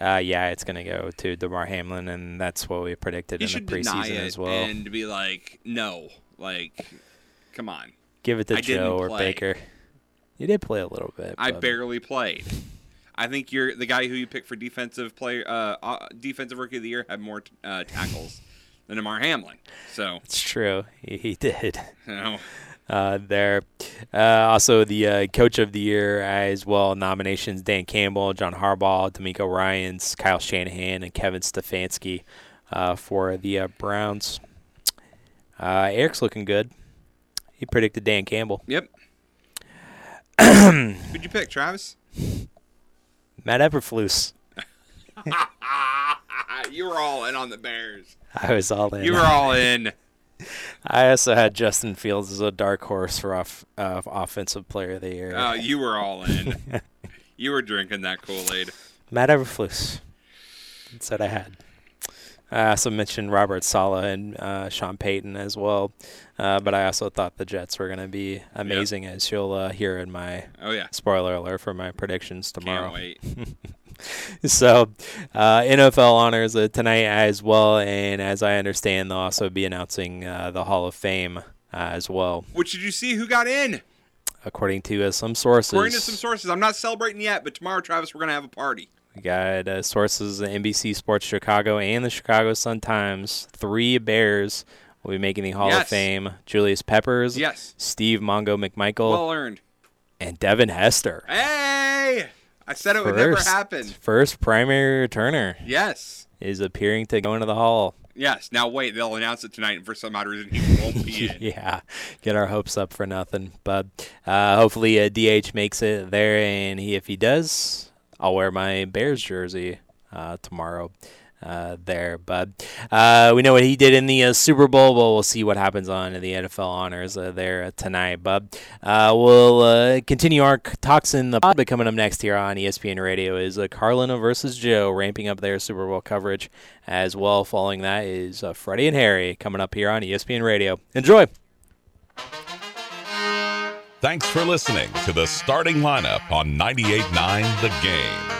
uh, yeah, it's gonna go to Damar Hamlin, and that's what we predicted in the preseason as well. and be like, no, like, come on. Give it to I Joe or. Baker. You did play a little bit. I but- barely played. I think you're the guy who you picked for defensive player, uh, uh, defensive rookie of the year had more uh, tackles than Amar Hamlin. So It's true. He, he did. you know, Uh, there. Uh, also, the uh, coach of the year as well. Nominations: Dan Campbell, John Harbaugh, DeMeco Ryans, Kyle Shanahan, and Kevin Stefanski uh, for the uh, Browns. Uh, Eric's looking good. He predicted Dan Campbell. yep. Who'd you pick, Travis? Matt Eberflus. you were all in on the Bears. I was all in. You were all in. I also had Justin Fields as a dark horse for off, uh, offensive player of the year. Uh, you were all in. you were drinking that Kool Aid. Matt Eberflus. That's what I had. I also mentioned Robert Saleh and uh, Sean Payton as well, uh, but I also thought the Jets were going to be amazing, as you'll uh, hear in my Oh, yeah. spoiler alert for my predictions tomorrow. Can't wait. so, uh, NFL honors uh, tonight as well, and as I understand, they'll also be announcing uh, the Hall of Fame uh, as well, Which did you see who got in? according to uh, some sources. According to some sources, I'm not celebrating yet, but tomorrow, Travis, we're gonna have a party. We got uh, sources NBC Sports Chicago and the Chicago Sun Times. Three Bears will be making the Hall of Fame. Julius Peppers, Yes. Steve Mongo McMichael, Well earned. and Devin Hester. Hey, I said it would never happen. First primary returner Yes. is appearing to go into the Hall. Yes. Now wait, they'll announce it tonight, and for some odd reason, he won't be in. yeah, get our hopes up for nothing. But uh, hopefully, uh, DH makes it there, and he, if he does, I'll wear my Bears jersey uh, tomorrow. Uh, there, but uh, we know what he did in the uh, Super Bowl. Well, we'll see what happens on the NFL honors uh, there tonight. But uh, we'll uh, continue our talks in the pod. But coming up next here on ESPN Radio is uh, Carlin versus Joe, ramping up their Super Bowl coverage as well. Following that is uh, Freddie and Harry coming up here on ESPN Radio. Enjoy. Thanks for listening to the starting lineup on 98.9 The Game.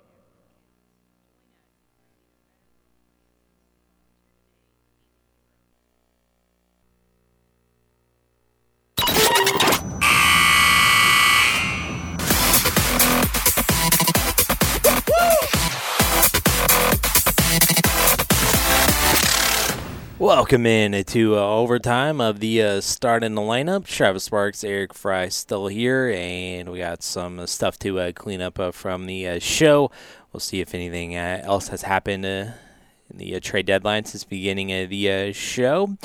Welcome in to uh, overtime of the uh, start in the lineup. Travis Sparks, Eric Fry still here, and we got some uh, stuff to uh, clean up uh, from the uh, show. We'll see if anything else has happened in the trade deadline since beginning of the show.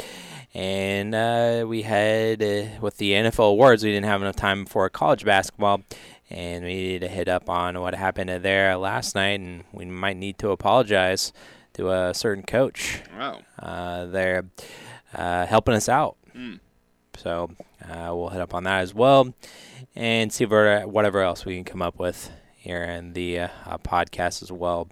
And we had, with the NFL awards, we didn't have enough time for college basketball. And we needed to hit up on what happened there last night, and we might need to apologize to a certain coach Wow. uh, there uh, helping us out. Mm. So uh, we'll hit up on that as well and see what, whatever else we can come up with here in the uh, uh, podcast as well.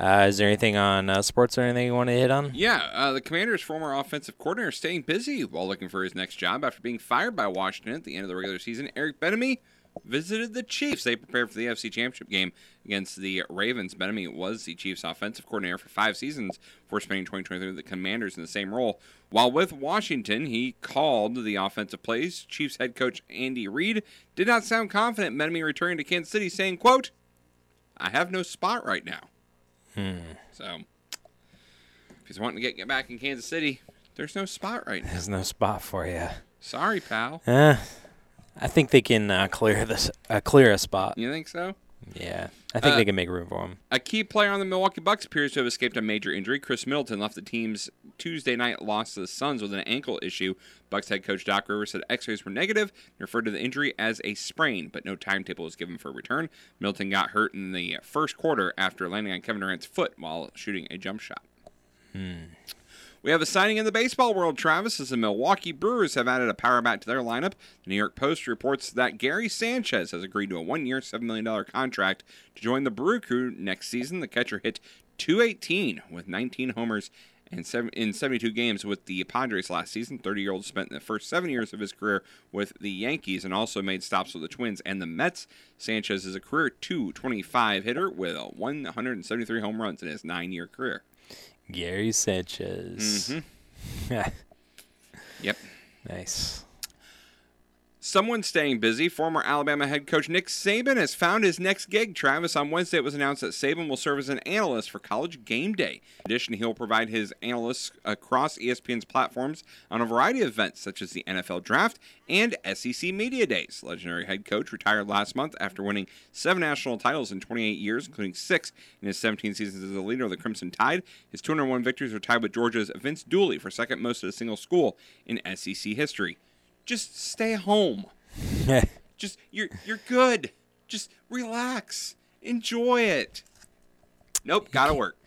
Uh, is there anything on uh, sports or anything you want to hit on? Yeah, uh, the Commanders' former offensive coordinator is staying busy while looking for his next job after being fired by Washington at the end of the regular season. Eric Bieniemy visited the Chiefs. They prepared for the NFC Championship game against the Ravens. Bieniemy was the Chiefs' offensive coordinator for five seasons before spending 2023 with the Commanders in the same role. While with Washington, he called the offensive plays. Chiefs head coach Andy Reid did not sound confident Bieniemy returning to Kansas City, saying, quote, I have no spot right now. Hmm. So if he's wanting to get, get back in Kansas City, there's no spot right now. There's no spot for you. Sorry, pal. Uh, I think they can uh, clear this, uh, clear a spot. You think so? Yeah, I think Uh, they can make room for him. A key player on the Milwaukee Bucks appears to have escaped a major injury. Khris Middleton left the team's Tuesday night loss to the Suns with an ankle issue. Bucks head coach Doc Rivers said X-rays were negative and referred to the injury as a sprain, but no timetable was given for return. Middleton got hurt in the first quarter after landing on Kevin Durant's foot while shooting a jump shot. Hmm. We have a signing in the baseball world, Travis, as the Milwaukee Brewers have added a power bat to their lineup. The New York Post reports that Gary Sanchez has agreed to a one year, $7 million contract to join the Brew Crew next season. The catcher hit 218 with 19 homers in 72 games with the Padres last season. 30 year old spent the first seven years of his career with the Yankees and also made stops with the Twins and the Mets. Sanchez is a career 225 hitter with 173 home runs in his nine year career. Gary Sanchez. Mhm. Yep. Nice. Someone staying busy, former Alabama head coach Nick Saban has found his next gig. Travis, on Wednesday, it was announced that Saban will serve as an analyst for College Game Day. In addition, he'll provide his analysts across ESPN's platforms on a variety of events, such as the NFL Draft and SEC Media Days. Legendary head coach retired last month after winning seven national titles in 28 years, including six in his 17 seasons as a leader of the Crimson Tide. His 201 victories are tied with Georgia's Vince Dooley for second most at a single school in SEC history. Just stay home. Just you're you're good. Just relax. Enjoy it. Nope, gotta work.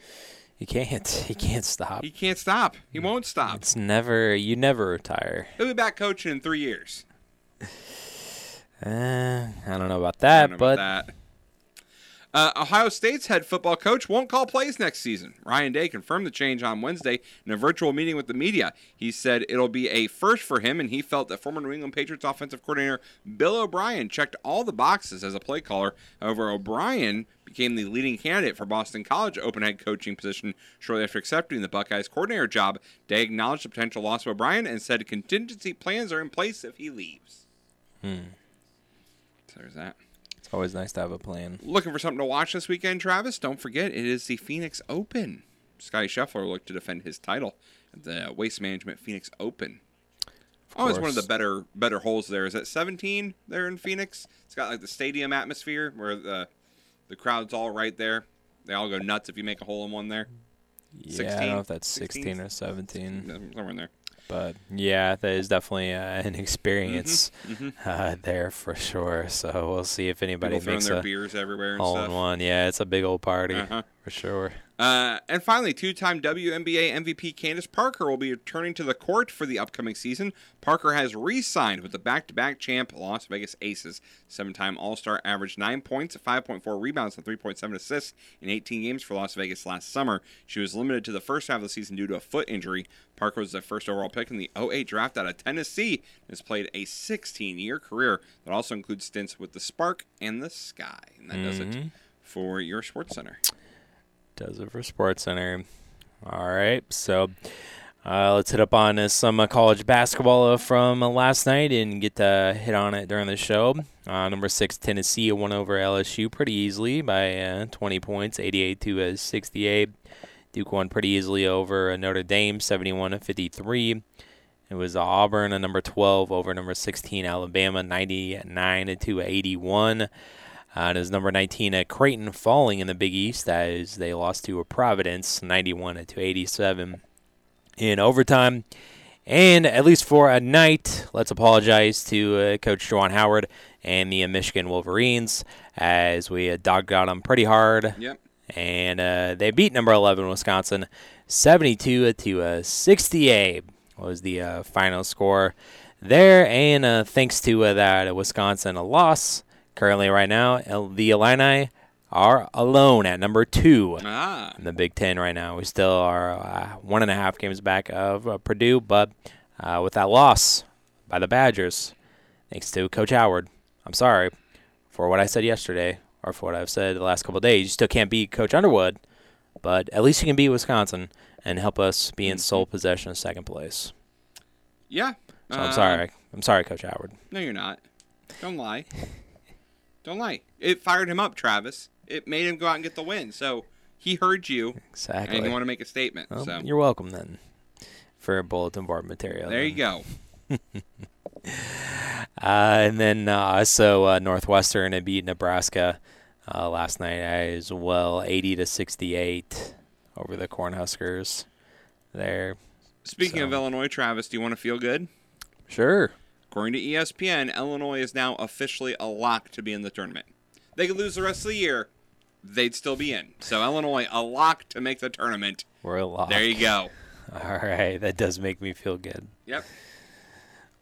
He can't. He can't stop. He can't stop. He won't stop. It's never. You never retire. He'll be back coaching in three years. Uh, I don't know about that, know but about that. Uh, Ohio State's head football coach won't call plays next season. Ryan Day confirmed the change on Wednesday in a virtual meeting with the media. He said it'll be a first for him, and he felt that former New England Patriots offensive coordinator Bill O'Brien checked all the boxes as a play caller. However, O'Brien became the leading candidate for Boston College open head coaching position shortly after accepting the Buckeyes coordinator job. Day acknowledged the potential loss of O'Brien and said contingency plans are in place if he leaves. Hmm. So there's that. Always nice to have a plan. Looking for something to watch this weekend, Travis? Don't forget, it is the Phoenix Open. Scottie Scheffler will look to defend his title at the Waste Management Phoenix Open. Always one of the better better holes there. Is that 17 there in Phoenix? It's got like the stadium atmosphere where the the crowd's all right there. They all go nuts if you make a hole in one there. Yeah, I don't know if that's 16 or 17. Somewhere in there. But yeah, that is definitely uh, an experience mhm. Uh, there for sure. So we'll see if anybody People throwing makes their a beers everywhere and hole stuff. in one. Yeah, it's a big old party Uh-huh. for sure. Uh, and finally, two-time WNBA MVP Candace Parker will be returning to the court for the upcoming season. Parker has re-signed with the back-to-back champ Las Vegas Aces. Seven-time All-Star averaged nine points, 5.4 rebounds, and 3.7 assists in 18 games for Las Vegas last summer. She was limited to the first half of the season due to a foot injury. Parker was the first overall pick in the 08 draft out of Tennessee and has played a 16-year career that also includes stints with the Spark and the Sky. And that does it Mhm. for your Sports Center. Does it for Sports Center. All right, so uh, let's hit up on uh, some uh, college basketball uh, from uh, last night and get to hit on it during the show. Uh, number six Tennessee won over LSU pretty easily by uh, 20 points, 88 to uh, 68. Duke won pretty easily over Notre Dame, 71 to 53. It was Auburn, a number 12, over number 16 Alabama, 99 to 81. Uh, and it was number 19 at Creighton falling in the Big East as they lost to a Providence 91 to 87 in overtime. And at least for a night, let's apologize to uh, Coach Juwan Howard and the Michigan Wolverines as we uh, dogged on them pretty hard. Yep. And uh, they beat number 11 Wisconsin 72 to uh, 68 was the uh, final score there. And uh, thanks to uh, that Wisconsin a loss, currently right now, El- the Illini are alone at number two Ah. in the Big Ten right now. We still are uh, one and a half games back of uh, Purdue, but uh, with that loss by the Badgers, thanks to Coach Howard, I'm sorry for what I said yesterday or for what I've said the last couple of days. You still can't beat Coach Underwood, but at least you can beat Wisconsin and help us be in sole possession of second place. Yeah. So I'm Uh, sorry. I'm sorry, Coach Howard. No, you're not. Don't lie. Don't lie. It fired him up, Travis. It made him go out and get the win. So he heard you. Exactly. And you want to make a statement. Well, so You're welcome then for bulletin board material. there then. you go. Uh, and then uh, also uh, Northwestern had beat Nebraska uh, last night as well, 80 to 68 over the Cornhuskers. There. Speaking of Illinois, Travis, do you want to feel good? Sure. According to ESPN, Illinois is now officially a lock to be in the tournament. They could lose the rest of the year, they'd still be in. So Illinois, a lock to make the tournament. We're a lock. There you go. All right, that does make me feel good. Yep.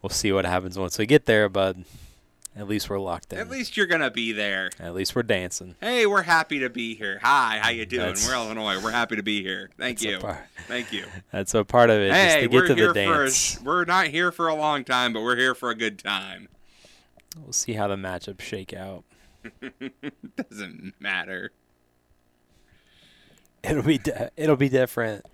We'll see what happens once we get there, but at least we're locked in. At least you're gonna be there. At least we're dancing. Hey, we're happy to be here. Hi, how you doing? That's- we're Illinois. We're happy to be here. Thank you. part- Thank you. That's a part of it, just Hey, to we're get to here the for a, we're not here for a long time, but we're here for a good time. We'll see how the matchups shake out. Doesn't matter. It'll be di- it'll be different.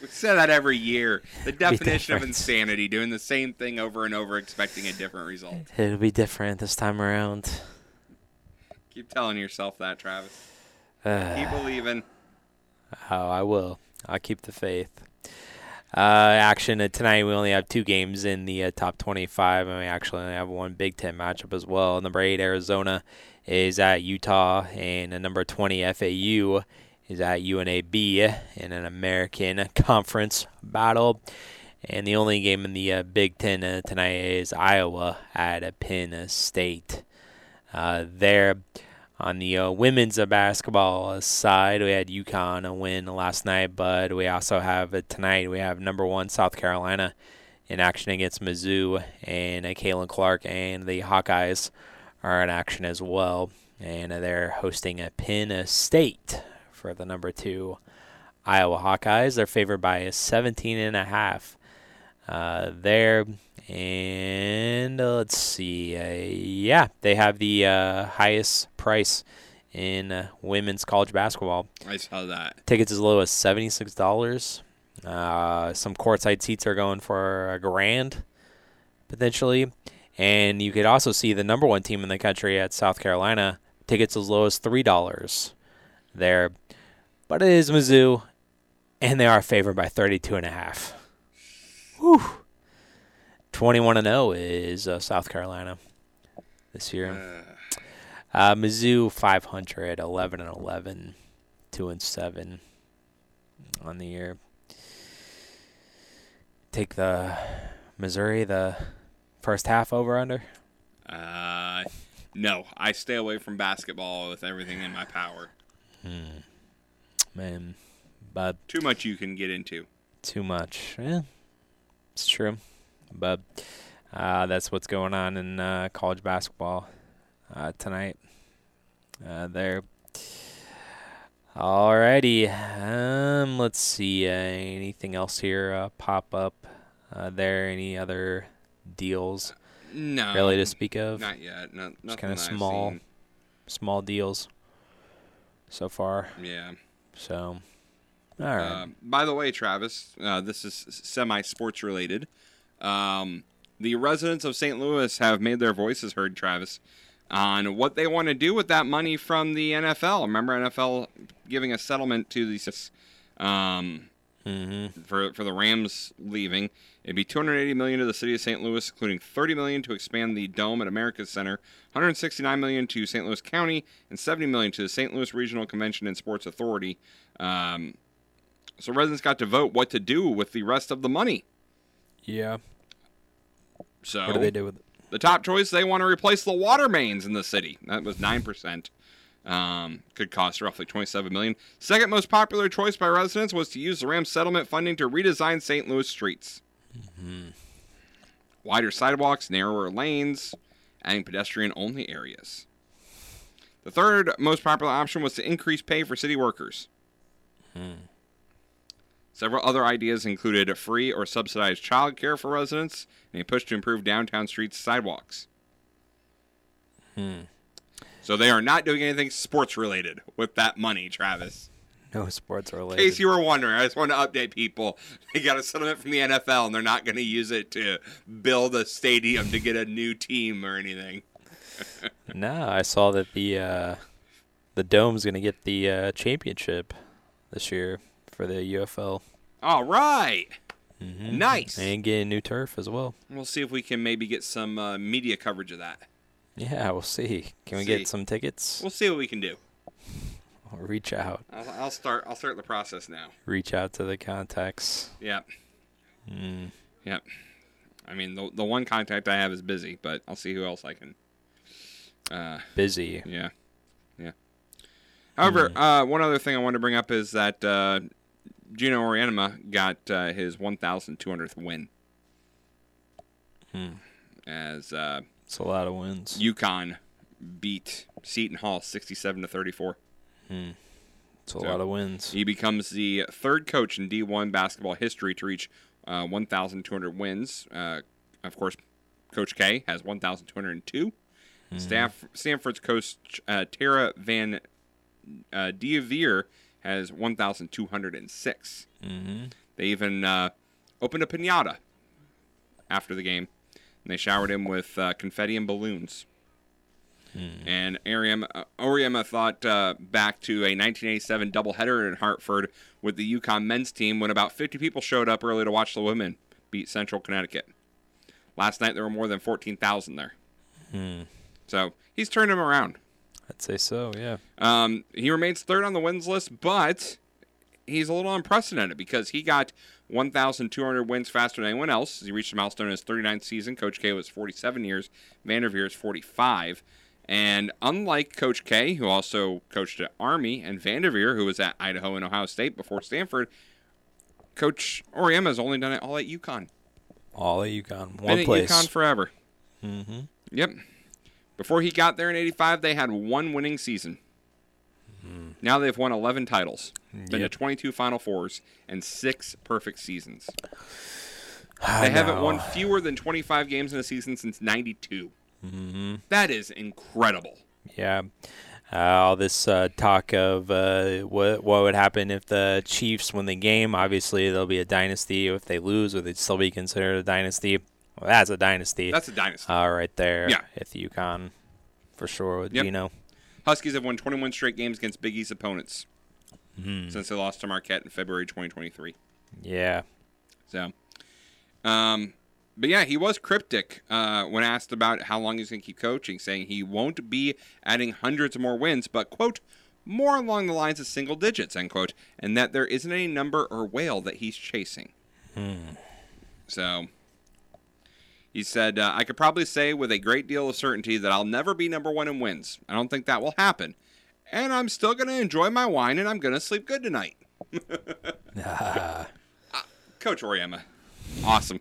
We say that every year. The definition of insanity, doing the same thing over and over, expecting a different result. It'll be different this time around. Keep telling yourself that, Travis. Uh, Keep believing. Oh, I will. I'll keep the faith. Uh, action uh, tonight. We only have two games in the uh, top 25, and we actually only have one Big Ten matchup as well. Number eight Arizona is at Utah, and uh, number 20 FAU is at UAB in an American Conference battle. And the only game in the uh, Big Ten uh, tonight is Iowa at uh, Penn State. Uh, there. On the uh, women's uh, basketball side, we had UConn win last night, but we also have uh, tonight. We have number one South Carolina in action against Mizzou, and uh, Caitlin Clark and the Hawkeyes are in action as well, and uh, they're hosting a Penn State for the number two Iowa Hawkeyes. They're favored by 17 and a half uh, there. And uh, let's see. Uh, yeah, they have the uh, highest price in uh, women's college basketball. I saw that. Tickets as low as seventy-six dollars. Uh, some courtside seats are going for a grand, potentially. And you could also see the number one team in the country at South Carolina. Tickets as low as three dollars there, but it is Mizzou, and they are favored by thirty-two and a half. Whew. 21 and 0 is uh, South Carolina this year. Uh, Mizzou 500, 11 and 11, 2 and 7 on the year. Take the Missouri the first half over under. Uh, no, I stay away from basketball with everything in my power. Hmm. Man, but Too much you can get into. too much. Yeah, it's true. But uh, that's what's going on in uh, college basketball uh, tonight. Uh, there. Alrighty. Um, let's see. Uh, anything else here uh, pop up? Uh, there any other deals? No, Really to speak of? Not yet. No, Just kind of small, small deals so far. Yeah. So, all right. Uh, by the way, Travis, uh, this is semi sports related. Um, the residents of St. Louis have made their voices heard, Travis, on what they want to do with that money from the NFL. Remember, NFL giving a settlement to the um, Mm-hmm. for for the Rams leaving. It'd be 280 million to the city of St. Louis, including 30 million to expand the dome at America's Center, 169 million to St. Louis County, and 70 million to the St. Louis Regional Convention and Sports Authority. Um, so residents got to vote what to do with the rest of the money. yeah. So What do they do with it? The top choice they want to replace the water mains in the city. That was nine percent. Um, could cost roughly 27 million. Second most popular choice by residents was to use the Rams settlement funding to redesign St. Louis streets. Wider sidewalks, narrower lanes, adding pedestrian-only areas. The third most popular option was to increase pay for city workers. Several other ideas included free or subsidized childcare for residents and a push to improve downtown streets sidewalks. Hmm. So they are not doing anything sports related with that money, Travis. No sports related. In case you were wondering, I just want to update people. They got a settlement from the NFL and they're not going to use it to build a stadium to get a new team or anything. No, I saw that the uh, the Dome's going to get the uh, championship this year for the UFL. All right. Mm-hmm. Nice. And getting new turf as well. We'll see if we can maybe get some uh, media coverage of that. Yeah, we'll see. Can we See. get some tickets? We'll see what we can do. Or reach out. I'll, I'll start. I'll start the process now. Reach out to the contacts. Yep. Mm. Yep. I mean, the the one contact I have is busy, but I'll see who else I can. Uh, Busy. Yeah. Yeah. However, uh, one other thing I wanted to bring up is that uh, Geno Auriemma got uh, his 1,200th win. Hmm. As uh, it's a lot of wins. UConn beat Seton Hall 67 to 34. Hmm. It's a lot of wins. He becomes the third coach in D1 basketball history to reach uh, 1,200 wins. Uh, of course, Coach K has 1,202. Mhm. Staff, Stanford's coach uh, Tara Van uh, Diavier has 1,206. Mm-hmm. They even uh, opened a pinata after the game, and they showered him with uh, confetti and balloons. And Auriemma, uh, Auriemma thought uh, back to a 1987 doubleheader in Hartford with the UConn men's team when about 50 people showed up early to watch the women beat Central Connecticut. Last night there were more than 14,000 there. Hmm. So he's turned him around. I'd say so. Yeah. Um, he remains third on the wins list, but he's a little unprecedented because he got 1,200 wins faster than anyone else. He reached the milestone in his 39th season. Coach K was 47 years. Vanderveer is 45. And unlike Coach K, who also coached at Army, and Vanderveer, who was at Idaho and Ohio State before Stanford, Coach Auriemma has only done it all at UConn. All at UConn. One Been One at. UConn forever. Mm-hmm. Yep. Before he got there in 85, they had one winning season. Now they've won 11 titles, been Yep. to 22 Final Fours, and six perfect seasons. I They haven't won fewer than 25 games in a season since 92. Mm-hmm. That is incredible. Yeah. Uh, all this uh, talk of uh, what what would happen if the Chiefs win the game. Obviously, there'll be a dynasty. If they lose, would they still be considered a dynasty? Well, that's a dynasty. That's a dynasty. Uh, right there. Yeah. At the UConn, for sure. With Yep. Gino. Huskies have won 21 straight games against Big East opponents since they lost to Marquette in February 2023. Yeah. So, um, but yeah, he was cryptic uh, when asked about how long he's going to keep coaching, saying he won't be adding hundreds of more wins, but quote more along the lines of single digits end quote, and that there isn't any number or whale that he's chasing. Hmm. So. He said, uh, I could probably say with a great deal of certainty that I'll never be number one in wins. I don't think that will happen. And I'm still going to enjoy my wine and I'm going to sleep good tonight. Uh, Coach Auriemma. Awesome.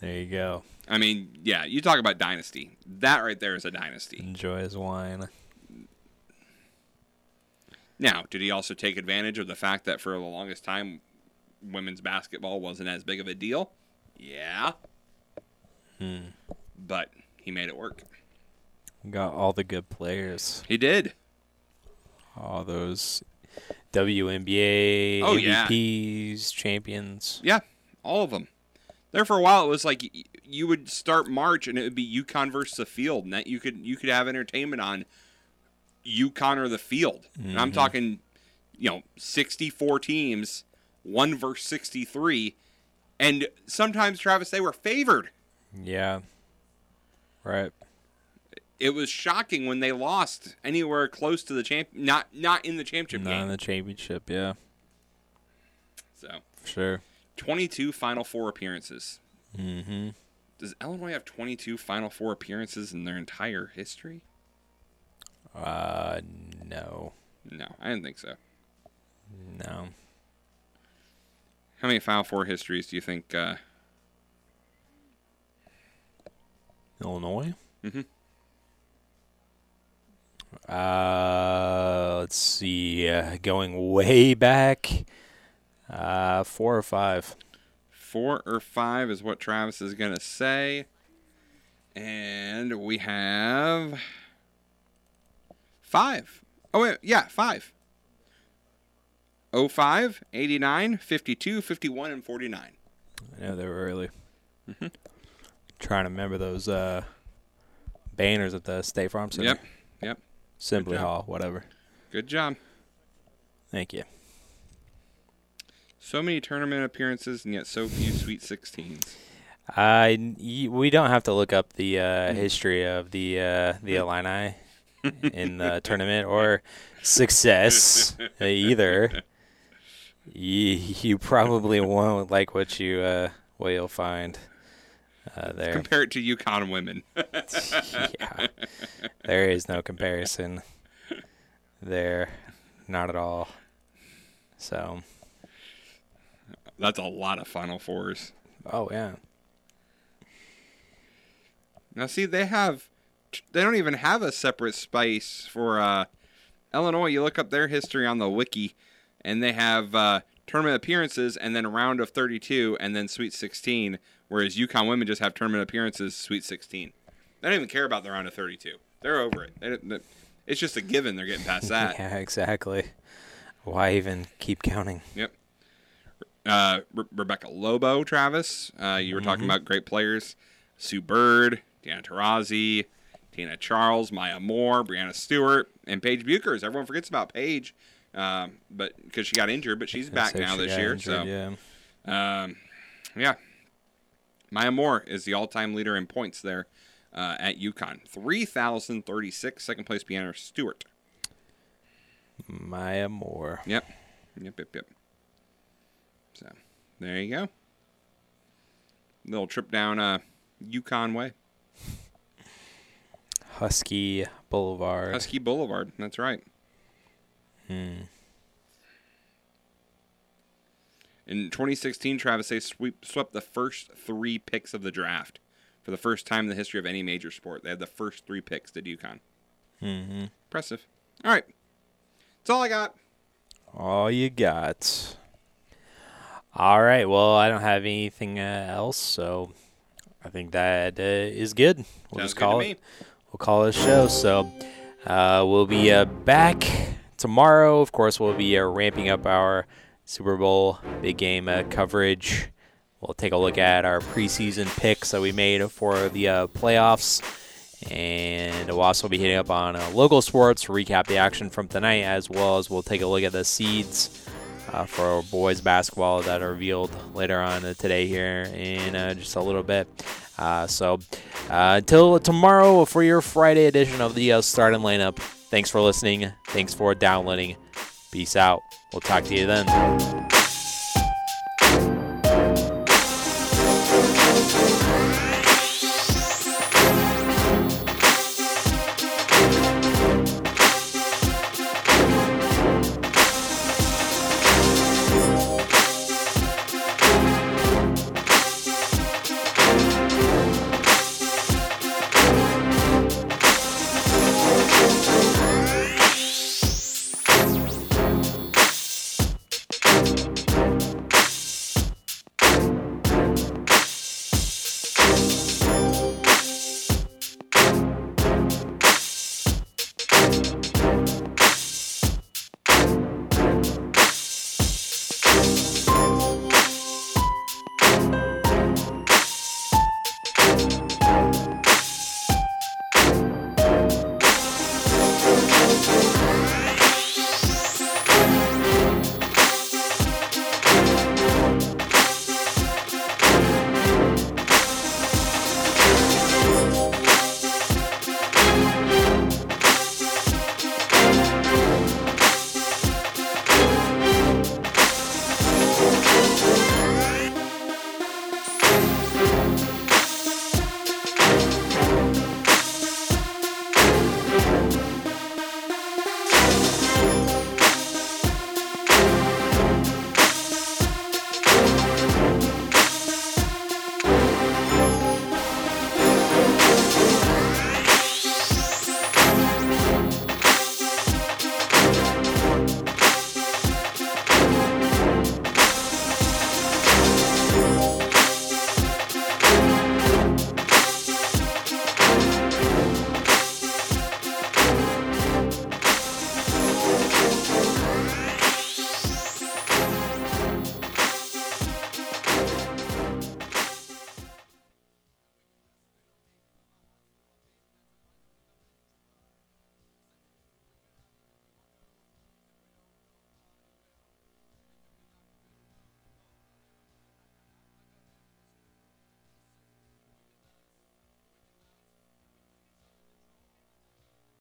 There you go. I mean, yeah, you talk about dynasty. That right there is a dynasty. Enjoy his wine. Now, did he also take advantage of the fact that for the longest time, women's basketball wasn't as big of a deal? Yeah. Hmm. But he made it work. Got all the good players. He did. All those WNBA Oh, yeah. MVPs, champions. Yeah, all of them. There for a while, it was like you would start March and it would be UConn versus the field, and that you could you could have entertainment on UConn or the field. And I'm Mhm. talking, you know, 64 teams, one versus 63, and sometimes Travis they were favored. Yeah. Right. It was shocking when they lost anywhere close to the champ, not not in the championship Not game. in the championship, yeah. So sure. 22 Final Four appearances. Mm-hmm. Does Illinois have 22 Final Four appearances in their entire history? Uh, no. No, I didn't think so. No. How many Final Four histories do you think? Uh, Illinois? Mhm. Uh, let's see. Uh, going way back, uh, four or five. four or five is what Travis is going to say. And we have five. Oh, wait, yeah, five. 05, 89, 52, 51, and 49. I know they were early. Mhm. Trying to remember those uh, banners at the State Farm Center. Yep, yep. Simply. Hall, whatever. Good job. Thank you. So many tournament appearances and yet so few Sweet 16s. I we don't have to look up the uh, history of the uh, the Illini in the tournament or success either. You, you probably won't like what you uh, what you'll find uh, there. Compare it to UConn women. yeah, there is no comparison there, not at all. So That's a lot of Final Fours. Oh yeah. Now see, they have, they don't even have a separate spice for uh, Illinois. You look up their history on the wiki, and they have uh, tournament appearances, and then a round of 32, and then Sweet 16. Whereas UConn women just have tournament appearances, Sweet 16. They don't even care about the round of 32. They're over it. They it's just a given. They're getting past that. yeah, exactly. Why even keep counting? Yep. Uh, Re- Rebecca Lobo, Travis. Uh, you were talking Mhm. about great players. Sue Bird, Diana Taurasi, Tina Charles, Maya Moore, Breanna Stewart, and Paige Bueckers. Everyone forgets about Paige, um, but because she got injured, but she's back say now this year. injured, so, um, yeah. Maya Moore is the all-time leader in points there uh, at UConn. 3,036. Second place, Breanna Stewart. Maya Moore. Yep. Yep, yep, yep. So, there you go. Little trip down uh, UConn Way. Husky Boulevard. Husky Boulevard. That's right. Hmm. In 2016, Travis sweep, swept the first three picks of the draft for the first time in the history of any major sport. They had the first three picks to UConn. Mm-hmm. Impressive. All right. That's all I got. All you got. All right. Well, I don't have anything uh, else, so I think that uh, is good. We'll Sounds just call me. it. We'll call it a show. So uh, we'll be uh, back tomorrow. Of course, we'll be uh, ramping up our Super Bowl big game uh, coverage. We'll take a look at our preseason picks that we made for the uh, playoffs. And we'll also be hitting up on uh, local sports, recap the action from tonight, as well as we'll take a look at the seeds uh, for boys basketball that are revealed later on uh, today here in uh, just a little bit. Uh, so uh, until tomorrow for your Friday edition of the starting lineup. Thanks for listening. Thanks for downloading. Peace out. We'll talk to you then.